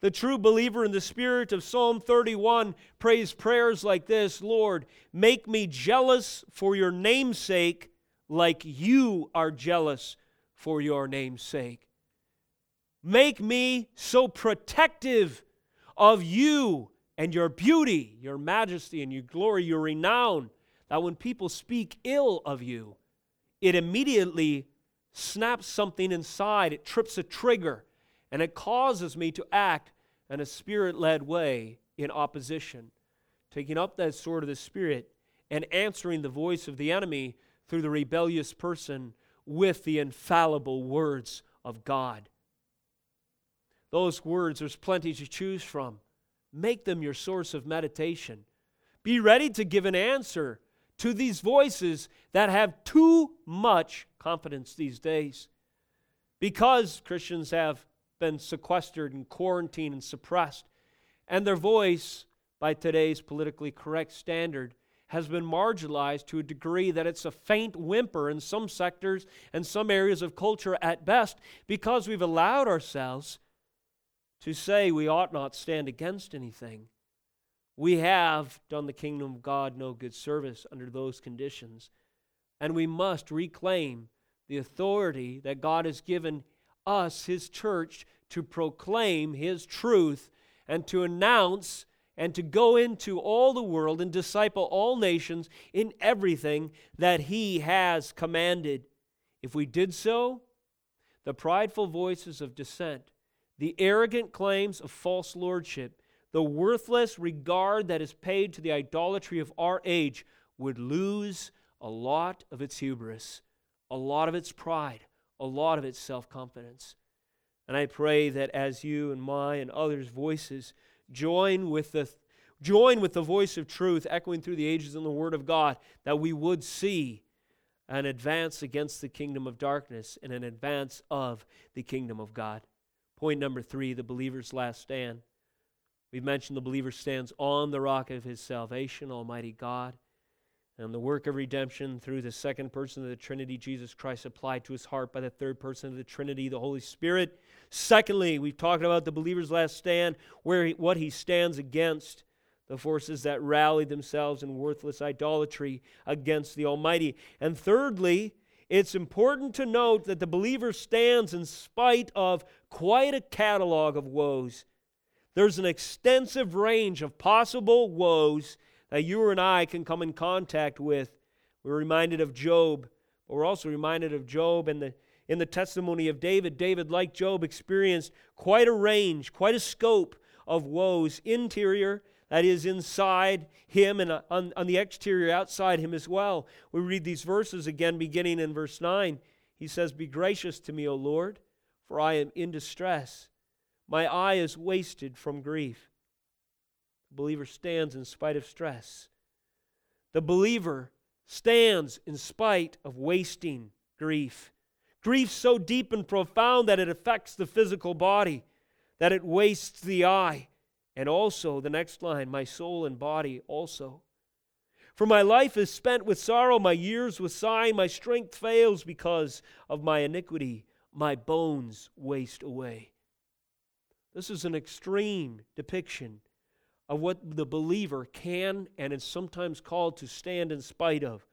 The true believer in the spirit of Psalm 31 prays prayers like this Lord, make me jealous for your name's sake, like you are jealous for your name's sake. Make me so protective of you and your beauty, your majesty, and your glory, your renown, that when people speak ill of you, it immediately snaps something inside, it trips a trigger, and it causes me to act in a spirit led way in opposition. Taking up that sword of the Spirit and answering the voice of the enemy through the rebellious person with the infallible words of God. Those words, there's plenty to choose from. Make them your source of meditation. Be ready to give an answer to these voices that have too much confidence these days. Because Christians have been sequestered and quarantined and suppressed, and their voice, by today's politically correct standard, has been marginalized to a degree that it's a faint whimper in some sectors and some areas of culture at best because we've allowed ourselves to say we ought not stand against anything We have done the kingdom of God no good service under those conditions. And we must reclaim the authority that God has given us, His church, to proclaim His truth and to announce and to go into all the world and disciple all nations in everything that He has commanded. If we did so, the prideful voices of dissent, the arrogant claims of false lordship, the worthless regard that is paid to the idolatry of our age would lose a lot of its hubris, a lot of its pride, a lot of its self confidence. And I pray that as you and my and others' voices join with the join with the voice of truth echoing through the ages in the Word of God, that we would see an advance against the kingdom of darkness and an advance of the kingdom of God. Point number three the believer's last stand. We've mentioned the believer stands on the rock of his salvation, Almighty God, and the work of redemption through the second person of the Trinity, Jesus Christ, applied to his heart by the third person of the Trinity, the Holy Spirit. Secondly, we've talked about the believer's last stand, where he, what he stands against the forces that rally themselves in worthless idolatry against the Almighty. And thirdly, it's important to note that the believer stands in spite of quite a catalog of woes. There's an extensive range of possible woes that you and I can come in contact with. We're reminded of Job, but we're also reminded of Job and the in the testimony of David. David, like Job, experienced quite a range, quite a scope of woes, interior that is inside him and on, on the exterior outside him as well. We read these verses again beginning in verse 9. He says, Be gracious to me, O Lord, for I am in distress. My eye is wasted from grief. The believer stands in spite of stress. The believer stands in spite of wasting grief. Grief so deep and profound that it affects the physical body, that it wastes the eye, and also, the next line, my soul and body also. For my life is spent with sorrow, my years with sighing, my strength fails because of my iniquity, my bones waste away. This is an extreme depiction of what the believer can and is sometimes called to stand in spite of.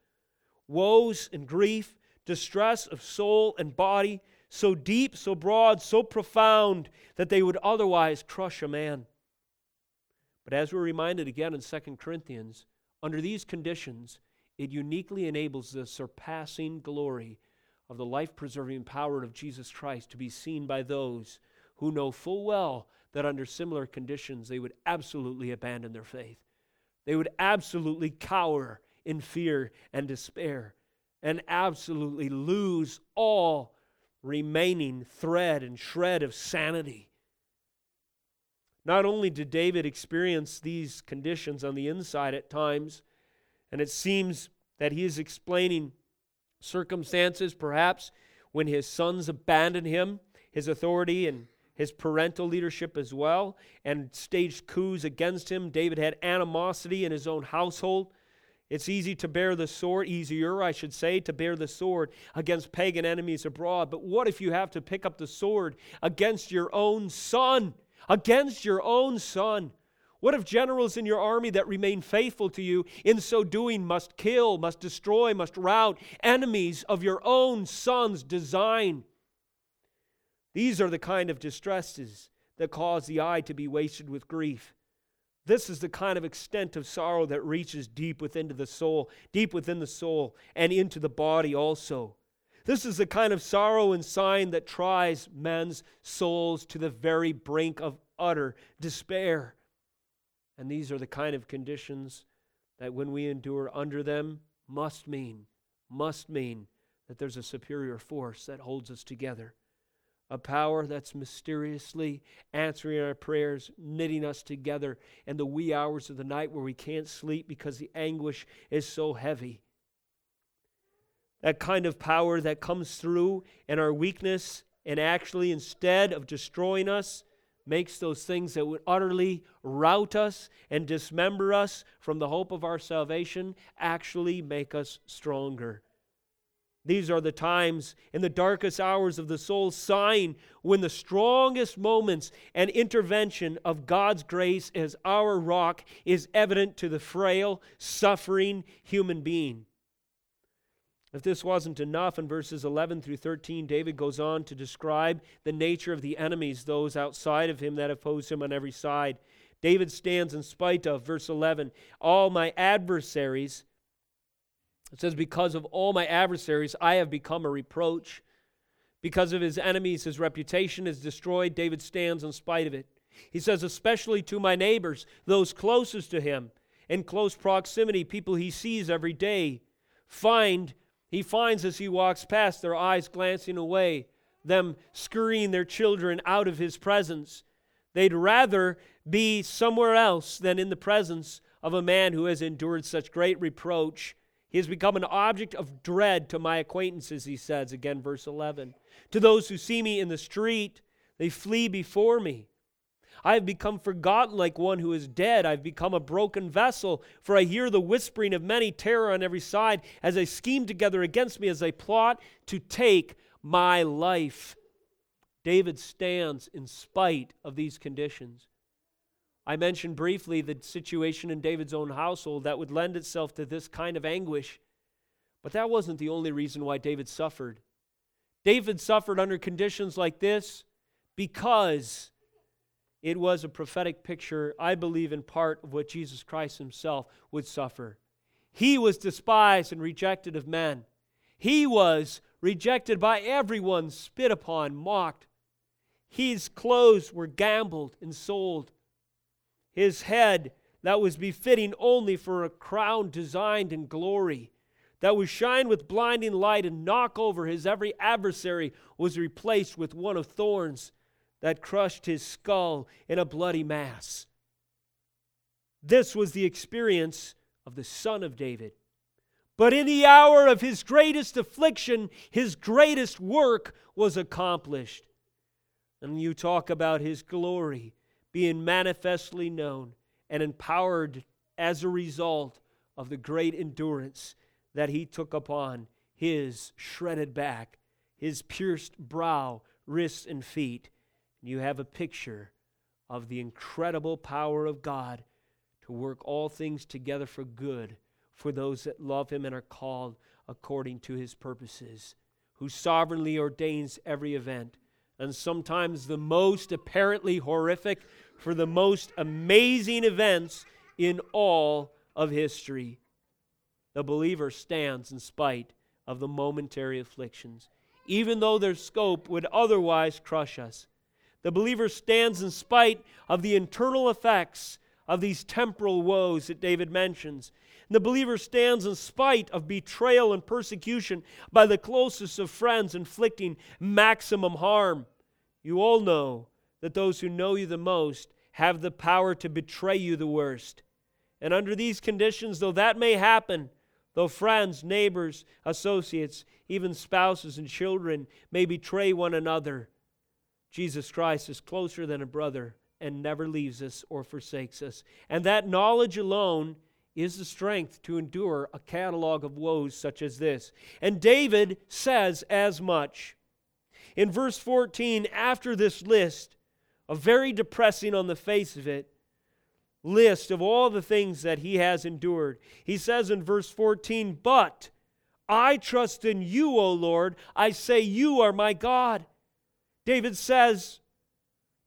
Woes and grief, distress of soul and body, so deep, so broad, so profound that they would otherwise crush a man. But as we're reminded again in 2 Corinthians, under these conditions, it uniquely enables the surpassing glory of the life preserving power of Jesus Christ to be seen by those who know full well that under similar conditions they would absolutely abandon their faith. They would absolutely cower in fear and despair and absolutely lose all remaining thread and shred of sanity not only did David experience these conditions on the inside at times, and it seems that he is explaining circumstances perhaps when his sons abandoned him, his authority and his parental leadership as well, and staged coups against him. David had animosity in his own household. It's easy to bear the sword, easier, I should say, to bear the sword against pagan enemies abroad. But what if you have to pick up the sword against your own son? against your own son? What if generals in your army that remain faithful to you in so doing must kill, must destroy, must rout enemies of your own son's design? These are the kind of distresses that cause the eye to be wasted with grief. This is the kind of extent of sorrow that reaches deep within the soul, deep within the soul, and into the body also. This is the kind of sorrow and sign that tries men's souls to the very brink of utter despair. And these are the kind of conditions that when we endure under them must mean, must mean that there's a superior force that holds us together. A power that's mysteriously answering our prayers, knitting us together in the wee hours of the night where we can't sleep because the anguish is so heavy that kind of power that comes through in our weakness and actually, instead of destroying us, makes those things that would utterly rout us and dismember us from the hope of our salvation actually make us stronger. These are the times in the darkest hours of the soul's sign when the strongest moments and intervention of God's grace as our rock is evident to the frail, suffering human being. If this wasn't enough, in verses 11 through 13, David goes on to describe the nature of the enemies, those outside of him that oppose him on every side. David stands in spite of, verse 11, all my adversaries it says, Because of all my adversaries, I have become a reproach. Because of his enemies, his reputation is destroyed. David stands in spite of it. He says, Especially to my neighbors, those closest to him, in close proximity, people he sees every day, find, he finds as he walks past, their eyes glancing away, them scurrying their children out of his presence. They'd rather be somewhere else than in the presence of a man who has endured such great reproach he has become an object of dread to my acquaintances, he says, again, verse 11. To those who see me in the street, they flee before me. I have become forgotten like one who is dead. I've become a broken vessel, for I hear the whispering of many terror on every side as they scheme together against me, as they plot to take my life. David stands in spite of these conditions. I mentioned briefly the situation in David's own household that would lend itself to this kind of anguish. But that wasn't the only reason why David suffered. David suffered under conditions like this because it was a prophetic picture, I believe, in part of what Jesus Christ himself would suffer. He was despised and rejected of men. He was rejected by everyone, spit upon, mocked. His clothes were gambled and sold his head that was befitting only for a crown designed in glory, that would shine with blinding light and knock over his every adversary, was replaced with one of thorns that crushed his skull in a bloody mass. This was the experience of the Son of David. But in the hour of his greatest affliction, his greatest work was accomplished. And you talk about his glory being manifestly known and empowered as a result of the great endurance that he took upon his shredded back, his pierced brow, wrists, and feet. You have a picture of the incredible power of God to work all things together for good for those that love him and are called according to his purposes, who sovereignly ordains every event. And sometimes the most apparently horrific for the most amazing events in all of history. The believer stands in spite of the momentary afflictions, even though their scope would otherwise crush us. The believer stands in spite of the internal effects of these temporal woes that David mentions. And the believer stands in spite of betrayal and persecution by the closest of friends inflicting maximum harm. You all know that those who know you the most have the power to betray you the worst. And under these conditions, though that may happen, though friends, neighbors, associates, even spouses and children may betray one another, Jesus Christ is closer than a brother and never leaves us or forsakes us. And that knowledge alone is the strength to endure a catalog of woes such as this. And David says as much. In verse 14, after this list, a very depressing on the face of it list of all the things that he has endured, he says in verse 14, But I trust in you, O Lord. I say, You are my God. David says,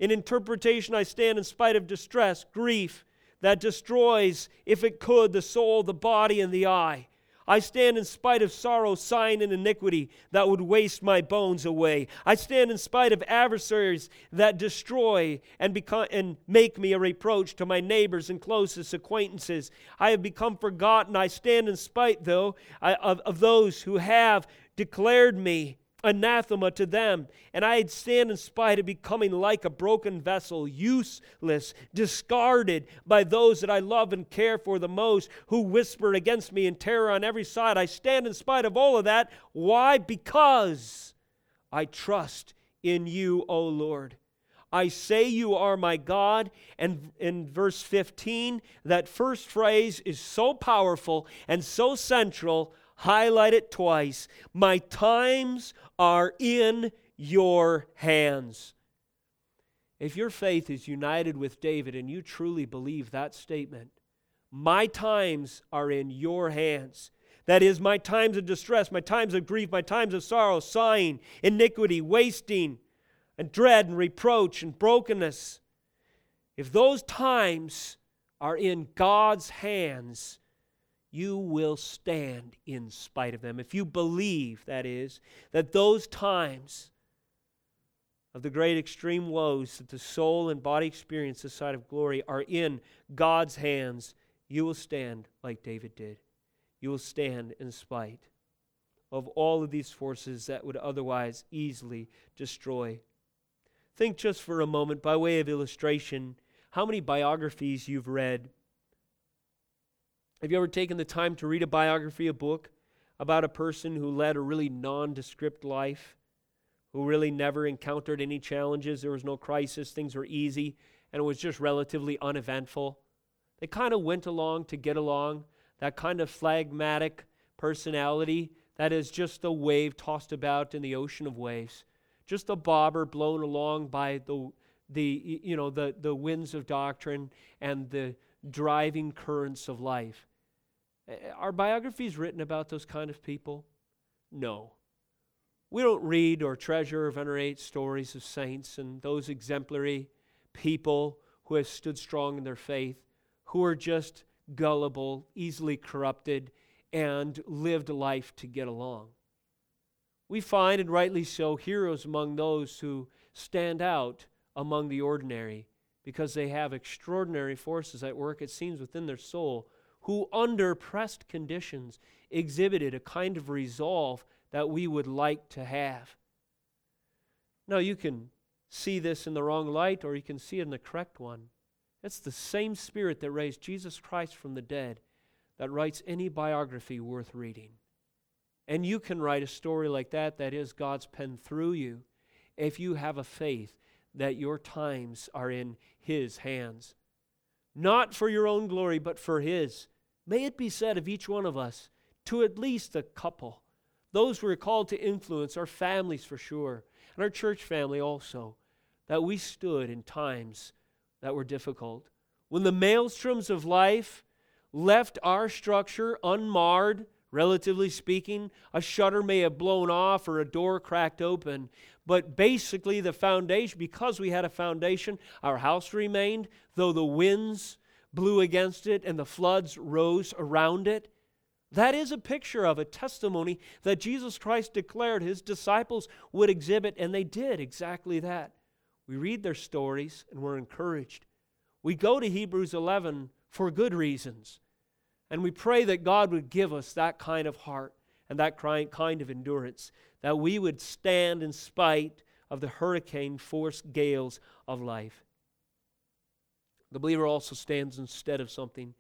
in interpretation, I stand in spite of distress, grief that destroys, if it could, the soul, the body, and the eye. I stand in spite of sorrow, sign, and iniquity that would waste my bones away. I stand in spite of adversaries that destroy and, become, and make me a reproach to my neighbors and closest acquaintances. I have become forgotten. I stand in spite, though, of, of those who have declared me anathema to them, and I'd stand in spite of becoming like a broken vessel, useless, discarded by those that I love and care for the most, who whisper against me in terror on every side. I stand in spite of all of that. Why? Because I trust in you, O Lord. I say you are my God. And in verse 15, that first phrase is so powerful and so central highlight it twice. My times are in your hands. If your faith is united with David and you truly believe that statement, my times are in your hands. That is, my times of distress, my times of grief, my times of sorrow, sighing, iniquity, wasting, and dread, and reproach, and brokenness. If those times are in God's hands, you will stand in spite of them. If you believe, that is, that those times of the great extreme woes that the soul and body experience this side of glory are in God's hands, you will stand like David did. You will stand in spite of all of these forces that would otherwise easily destroy. Think just for a moment, by way of illustration, how many biographies you've read. Have you ever taken the time to read a biography, a book about a person who led a really nondescript life, who really never encountered any challenges? There was no crisis, things were easy, and it was just relatively uneventful. They kind of went along to get along, that kind of phlegmatic personality that is just a wave tossed about in the ocean of waves, just a bobber blown along by the, the, you know, the, the winds of doctrine and the driving currents of life. Are biographies written about those kind of people? No. We don't read or treasure or venerate stories of saints and those exemplary people who have stood strong in their faith, who are just gullible, easily corrupted, and lived life to get along. We find, and rightly so, heroes among those who stand out among the ordinary because they have extraordinary forces at work, it seems, within their soul, who, under pressed conditions, exhibited a kind of resolve that we would like to have. Now, you can see this in the wrong light or you can see it in the correct one. It's the same Spirit that raised Jesus Christ from the dead that writes any biography worth reading. And you can write a story like that, that is God's pen through you, if you have a faith that your times are in His hands. Not for your own glory, but for His. May it be said of each one of us, to at least a couple, those who are called to influence, our families for sure, and our church family also, that we stood in times that were difficult. When the maelstroms of life left our structure unmarred, relatively speaking, a shutter may have blown off or a door cracked open, but basically the foundation, because we had a foundation, our house remained, though the winds blew against it and the floods rose around it. That is a picture of a testimony that Jesus Christ declared his disciples would exhibit, and they did exactly that. We read their stories and we're encouraged. We go to Hebrews 11 for good reasons. And we pray that God would give us that kind of heart and that kind of endurance, that we would stand in spite of the hurricane force gales of life. The believer also stands instead of something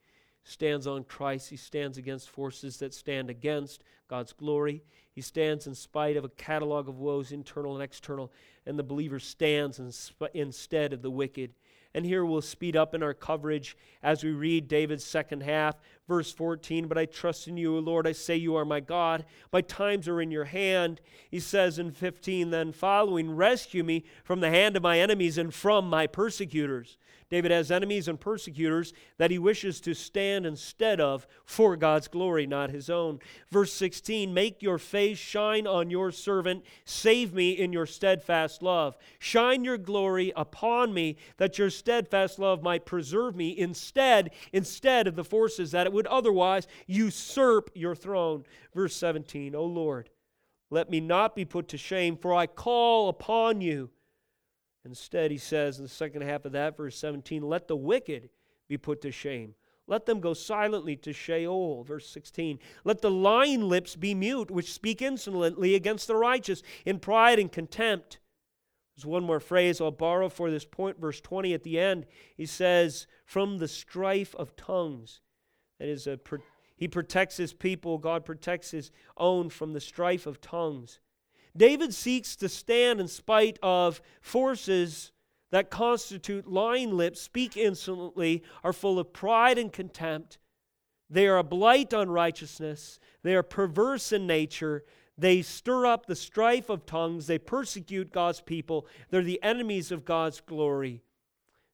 stands on Christ. He stands against forces that stand against God's glory. He stands in spite of a catalog of woes, internal and external, and the believer stands in sp- instead of the wicked. And here we'll speed up in our coverage as we read David's second half, verse 14. But I trust in you, O Lord. I say you are my God. My times are in your hand. He says in 15, then following, rescue me from the hand of my enemies and from my persecutors. David has enemies and persecutors that he wishes to stand instead of for God's glory, not his own. Verse 16 Make your face shine on your servant, save me in your steadfast love. Shine your glory upon me, that your steadfast love might preserve me instead, instead of the forces that it would otherwise usurp your throne. Verse 17 O Lord, let me not be put to shame, for I call upon you. Instead, he says in the second half of that, verse 17, let the wicked be put to shame. Let them go silently to Sheol. Verse 16. Let the lying lips be mute, which speak insolently against the righteous in pride and contempt. There's one more phrase I'll borrow for this point, verse 20 at the end. He says, From the strife of tongues. That is, a, he protects his people, God protects his own from the strife of tongues. David seeks to stand in spite of forces that constitute lying lips, speak insolently, are full of pride and contempt. They are a blight on righteousness. They are perverse in nature. They stir up the strife of tongues. They persecute God's people. They're the enemies of God's glory.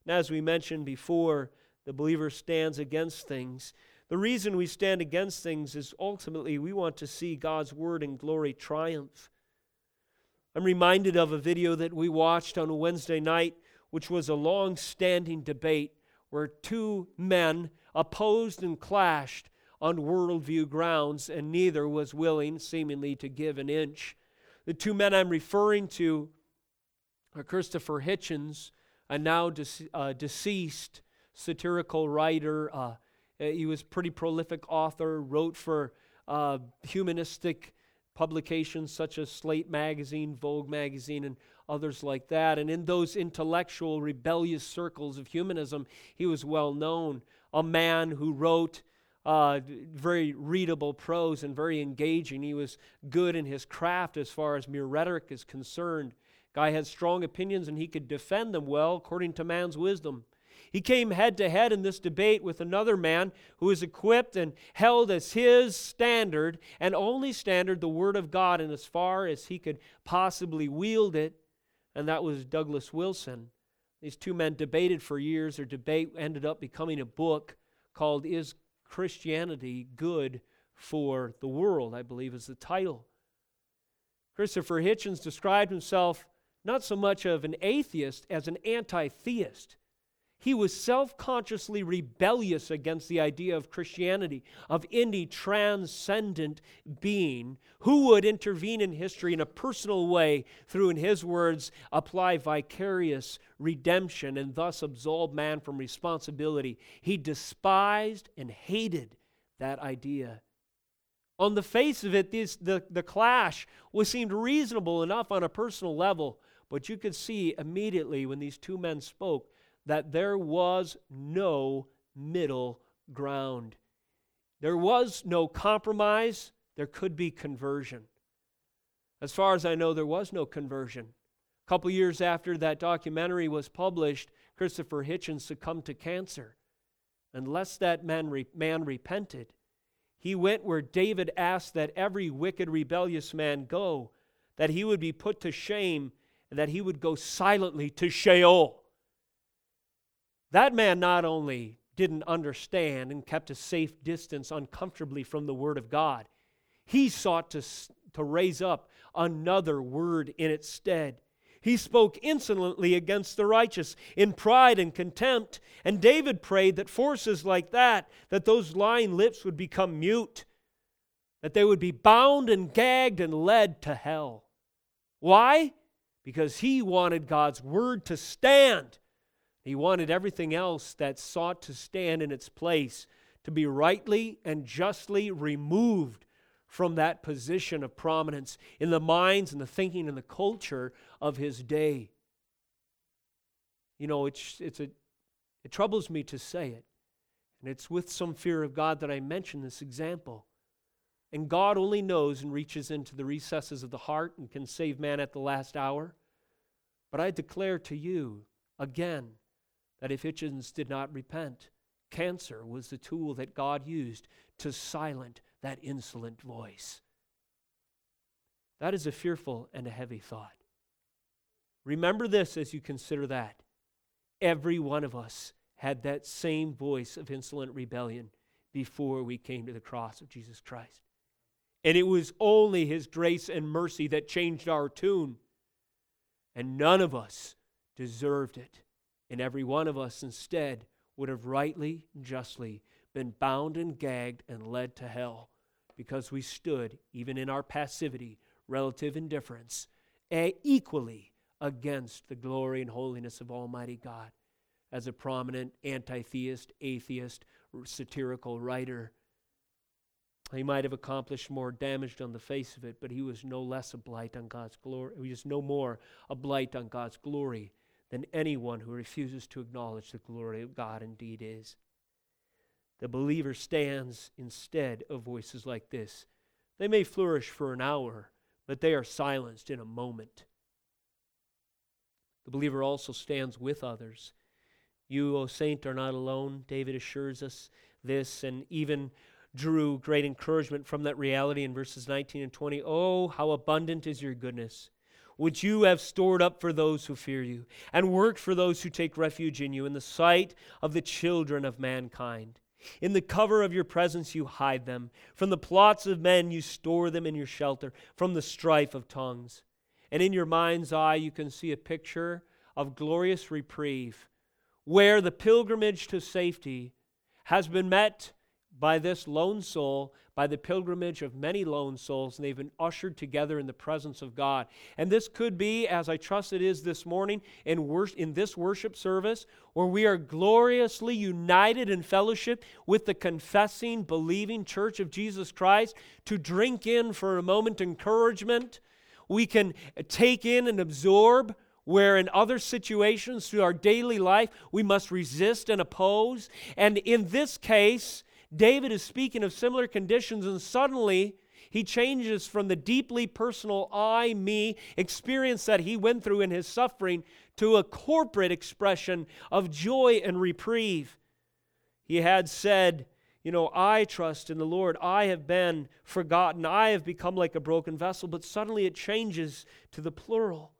And as we mentioned before, the believer stands against things. The reason we stand against things is ultimately we want to see God's word and glory triumph. I'm reminded of a video that we watched on a Wednesday night, which was a long standing debate where two men opposed and clashed on worldview grounds, and neither was willing, seemingly, to give an inch. The two men I'm referring to are Christopher Hitchens, a now uh, deceased satirical writer. Uh, he was pretty prolific author, wrote for uh, humanistic publications such as Slate Magazine, Vogue Magazine, and others like that. And in those intellectual, rebellious circles of humanism, he was well known. A man who wrote uh, very readable prose and very engaging. He was good in his craft as far as mere rhetoric is concerned. Guy had strong opinions and he could defend them well according to man's wisdom. He came head to head in this debate with another man who was equipped and held as his standard and only standard the Word of God, and as far as he could possibly wield it, and that was Douglas Wilson. These two men debated for years. Their debate ended up becoming a book called Is Christianity Good for the World? I believe is the title. Christopher Hitchens described himself not so much of an atheist as an anti theist. He was self consciously rebellious against the idea of Christianity, of any transcendent being who would intervene in history in a personal way through, in his words, apply vicarious redemption and thus absolve man from responsibility. He despised and hated that idea. On the face of it, this, the, the clash was seemed reasonable enough on a personal level, but you could see immediately when these two men spoke that there was no middle ground. There was no compromise, there could be conversion. As far as I know, there was no conversion. A couple years after that documentary was published, Christopher Hitchens succumbed to cancer. Unless that man, re- man repented, he went where David asked that every wicked, rebellious man go, that he would be put to shame, and that he would go silently to Sheol. That man not only didn't understand and kept a safe distance uncomfortably from the Word of God, he sought to, to raise up another word in its stead. He spoke insolently against the righteous in pride and contempt. And David prayed that forces like that, that those lying lips would become mute, that they would be bound and gagged and led to hell. Why? Because he wanted God's word to stand he wanted everything else that sought to stand in its place to be rightly and justly removed from that position of prominence in the minds and the thinking and the culture of his day. You know, it's, it's a, it troubles me to say it, and it's with some fear of God that I mention this example. And God only knows and reaches into the recesses of the heart and can save man at the last hour. But I declare to you again, that if Hitchens did not repent, cancer was the tool that God used to silence that insolent voice. That is a fearful and a heavy thought. Remember this as you consider that. Every one of us had that same voice of insolent rebellion before we came to the cross of Jesus Christ. And it was only His grace and mercy that changed our tune. And none of us deserved it. And every one of us instead would have rightly justly been bound and gagged and led to hell because we stood, even in our passivity, relative indifference, equally against the glory and holiness of Almighty God. As a prominent anti theist, atheist, satirical writer, he might have accomplished more damage on the face of it, but he was no less a blight on God's glory. He was no more a blight on God's glory than anyone who refuses to acknowledge the glory of God indeed is. The believer stands instead of voices like this. They may flourish for an hour, but they are silenced in a moment. The believer also stands with others. You, O saint, are not alone. David assures us this and even drew great encouragement from that reality in verses 19 and 20. Oh, how abundant is your goodness, which you have stored up for those who fear you, and worked for those who take refuge in you, in the sight of the children of mankind. In the cover of your presence you hide them. From the plots of men you store them in your shelter, from the strife of tongues. And in your mind's eye you can see a picture of glorious reprieve, where the pilgrimage to safety has been met by this lone soul, by the pilgrimage of many lone souls, and they've been ushered together in the presence of God. And this could be, as I trust it is this morning, in, wor- in this worship service, where we are gloriously united in fellowship with the confessing, believing church of Jesus Christ to drink in for a moment encouragement. We can take in and absorb where in other situations through our daily life we must resist and oppose. And in this case, David is speaking of similar conditions, and suddenly he changes from the deeply personal I, me experience that he went through in his suffering to a corporate expression of joy and reprieve. He had said, You know, I trust in the Lord. I have been forgotten. I have become like a broken vessel. But suddenly it changes to the plural.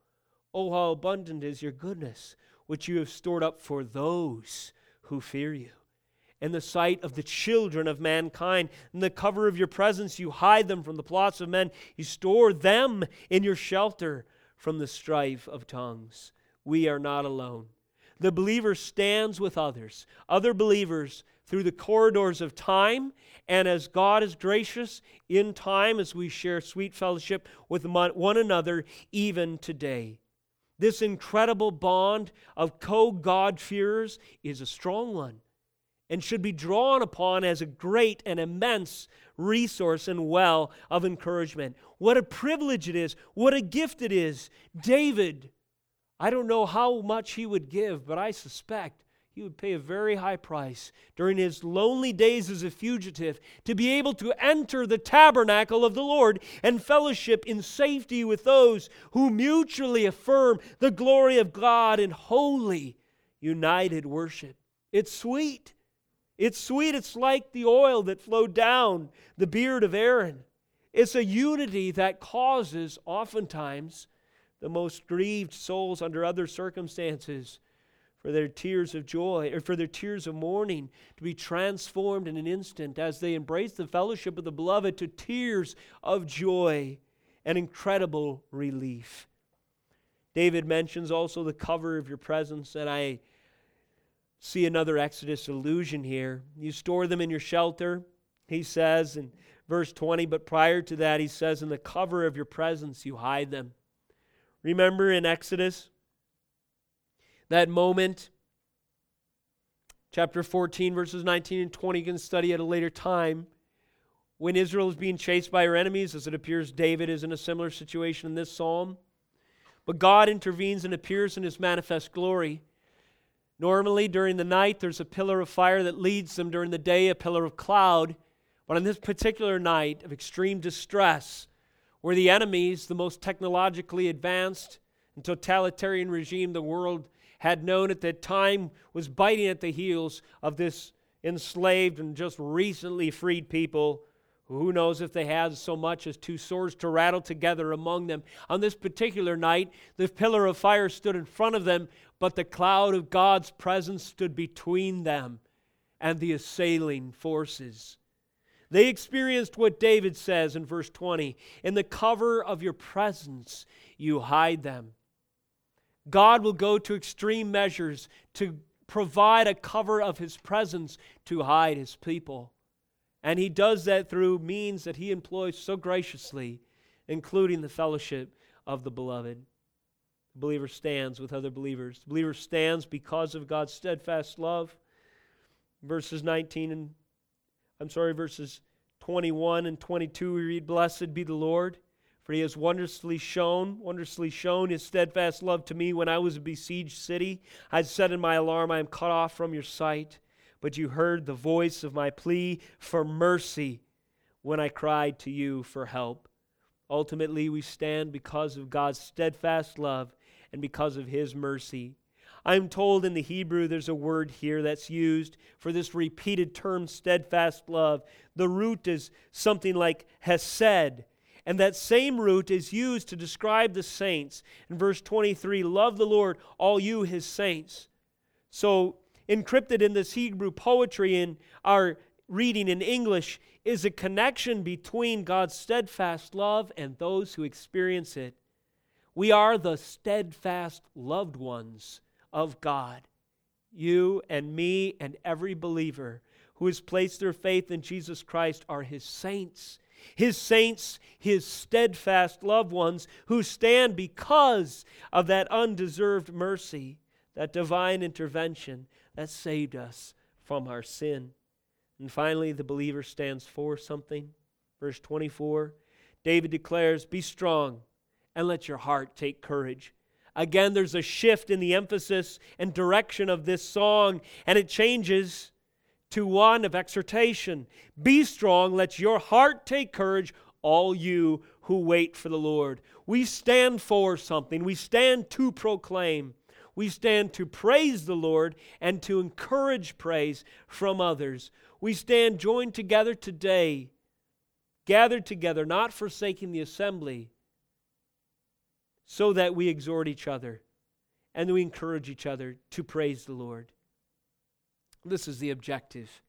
Oh, how abundant is your goodness, which you have stored up for those who fear you in the sight of the children of mankind. In the cover of your presence, you hide them from the plots of men. You store them in your shelter from the strife of tongues. We are not alone. The believer stands with others, other believers, through the corridors of time. And as God is gracious in time, as we share sweet fellowship with one another, even today. This incredible bond of co God-fearers is a strong one and should be drawn upon as a great and immense resource and well of encouragement. What a privilege it is. What a gift it is. David, I don't know how much he would give, but I suspect he would pay a very high price during his lonely days as a fugitive to be able to enter the tabernacle of the Lord and fellowship in safety with those who mutually affirm the glory of God in holy, united worship. It's sweet. It's sweet. It's like the oil that flowed down the beard of Aaron. It's a unity that causes, oftentimes, the most grieved souls under other circumstances for their tears of joy or for their tears of mourning to be transformed in an instant as they embrace the fellowship of the beloved to tears of joy and incredible relief. David mentions also the cover of your presence, and I see another Exodus allusion here. You store them in your shelter, he says in verse 20, but prior to that, he says, In the cover of your presence, you hide them. Remember in Exodus, that moment, chapter 14, verses 19 and 20, you can study at a later time. When Israel is being chased by her enemies, as it appears David is in a similar situation in this psalm. But God intervenes and appears in his manifest glory Normally, during the night, there's a pillar of fire that leads them. During the day, a pillar of cloud. But on this particular night of extreme distress, where the enemies, the most technologically advanced and totalitarian regime the world had known at that time, was biting at the heels of this enslaved and just recently freed people. Who knows if they had so much as two swords to rattle together among them? On this particular night, the pillar of fire stood in front of them, but the cloud of God's presence stood between them and the assailing forces. They experienced what David says in verse 20 In the cover of your presence, you hide them. God will go to extreme measures to provide a cover of his presence to hide his people. And he does that through means that he employs so graciously, including the fellowship of the beloved. The believer stands with other believers. The believer stands because of God's steadfast love. Verses 19 and I'm sorry, verses 21 and 22 we read, Blessed be the Lord, for he has wondrously shown, wondrously shown his steadfast love to me when I was a besieged city. I said in my alarm, I am cut off from your sight, but you heard the voice of my plea for mercy when I cried to you for help. Ultimately, we stand because of God's steadfast love and because of His mercy. I'm told in the Hebrew there's a word here that's used for this repeated term, steadfast love. The root is something like hesed. And that same root is used to describe the saints. In verse 23, love the Lord, all you, his saints. So, encrypted in this Hebrew poetry in our reading in English is a connection between God's steadfast love and those who experience it. We are the steadfast loved ones of God. You and me and every believer who has placed their faith in Jesus Christ are his saints. His saints, his steadfast loved ones who stand because of that undeserved mercy, that divine intervention that saved us from our sin. And finally, the believer stands for something. Verse 24 David declares, Be strong and let your heart take courage. Again, there's a shift in the emphasis and direction of this song, and it changes to one of exhortation. Be strong, let your heart take courage, all you who wait for the Lord. We stand for something, we stand to proclaim. We stand to praise the Lord and to encourage praise from others. We stand joined together today, gathered together, not forsaking the assembly, so that we exhort each other and we encourage each other to praise the Lord. This is the objective.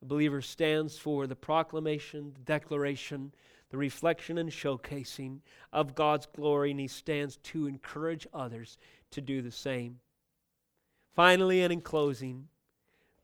The believer stands for the proclamation, the declaration, the reflection and showcasing of God's glory, and he stands to encourage others to do the same. Finally, and in closing,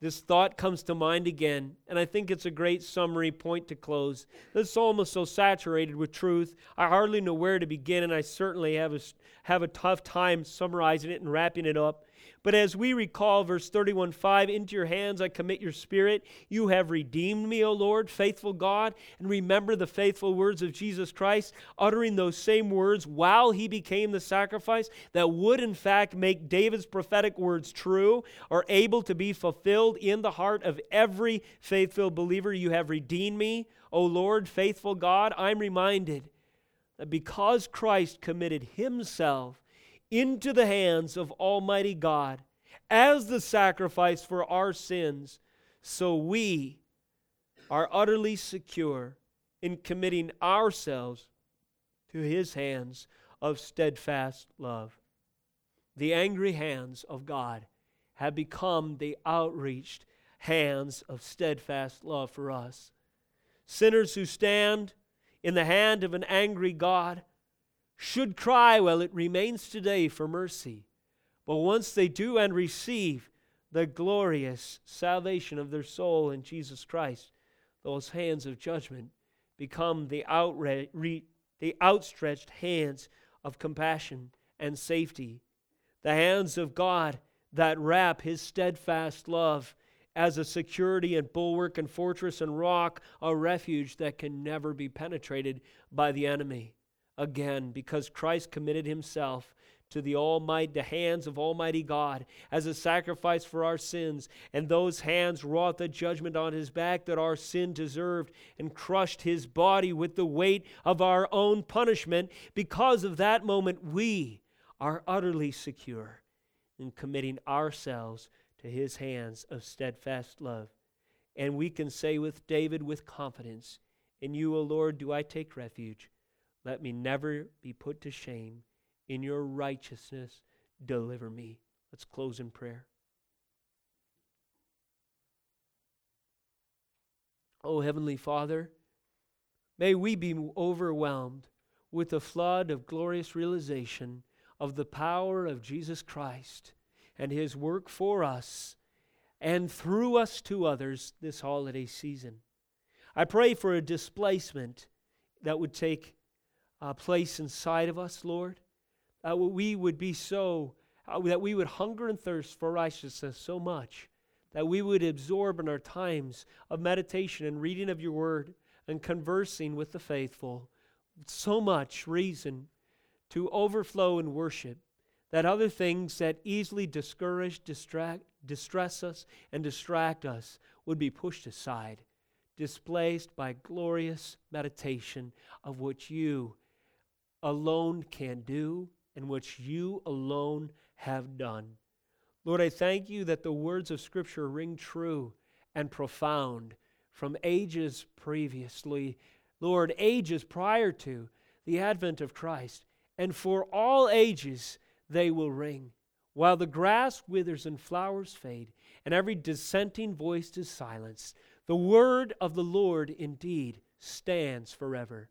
this thought comes to mind again, and I think it's a great summary point to close. This psalm is so saturated with truth, I hardly know where to begin, and I certainly have a, have a tough time summarizing it and wrapping it up. But as we recall verse 31 5, into your hands I commit your spirit. You have redeemed me, O Lord, faithful God. And remember the faithful words of Jesus Christ, uttering those same words while he became the sacrifice that would, in fact, make David's prophetic words true or able to be fulfilled in the heart of every faithful believer. You have redeemed me, O Lord, faithful God. I'm reminded that because Christ committed himself into the hands of Almighty God as the sacrifice for our sins, so we are utterly secure in committing ourselves to His hands of steadfast love. The angry hands of God have become the outreached hands of steadfast love for us. Sinners who stand in the hand of an angry God should cry while it remains today for mercy. But once they do and receive the glorious salvation of their soul in Jesus Christ, those hands of judgment become the, outre- the outstretched hands of compassion and safety, the hands of God that wrap His steadfast love as a security and bulwark and fortress and rock, a refuge that can never be penetrated by the enemy again because Christ committed himself to the almighty the hands of almighty God as a sacrifice for our sins. And those hands wrought the judgment on his back that our sin deserved and crushed his body with the weight of our own punishment. Because of that moment we are utterly secure in committing ourselves to his hands of steadfast love. And we can say with David with confidence in you o Lord do I take refuge let me never be put to shame. In your righteousness, deliver me. Let's close in prayer. Oh, Heavenly Father, may we be overwhelmed with a flood of glorious realization of the power of Jesus Christ and His work for us and through us to others this holiday season. I pray for a displacement that would take uh, place inside of us, Lord. Uh, we would be so, uh, that we would hunger and thirst for righteousness so much that we would absorb in our times of meditation and reading of your word and conversing with the faithful so much reason to overflow in worship that other things that easily discourage, distract, distress us, and distract us would be pushed aside, displaced by glorious meditation of which you alone can do and which you alone have done. Lord, I thank you that the words of Scripture ring true and profound from ages previously, Lord, ages prior to the advent of Christ, and for all ages they will ring. While the grass withers and flowers fade, and every dissenting voice is silenced, the word of the Lord indeed stands forever.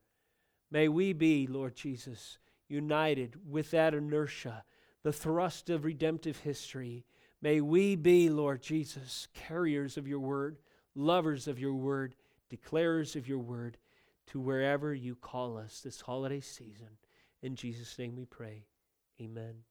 May we be, Lord Jesus, united with that inertia, the thrust of redemptive history. May we be, Lord Jesus, carriers of your word, lovers of your word, declarers of your word, to wherever you call us this holiday season. In Jesus' name we pray. Amen.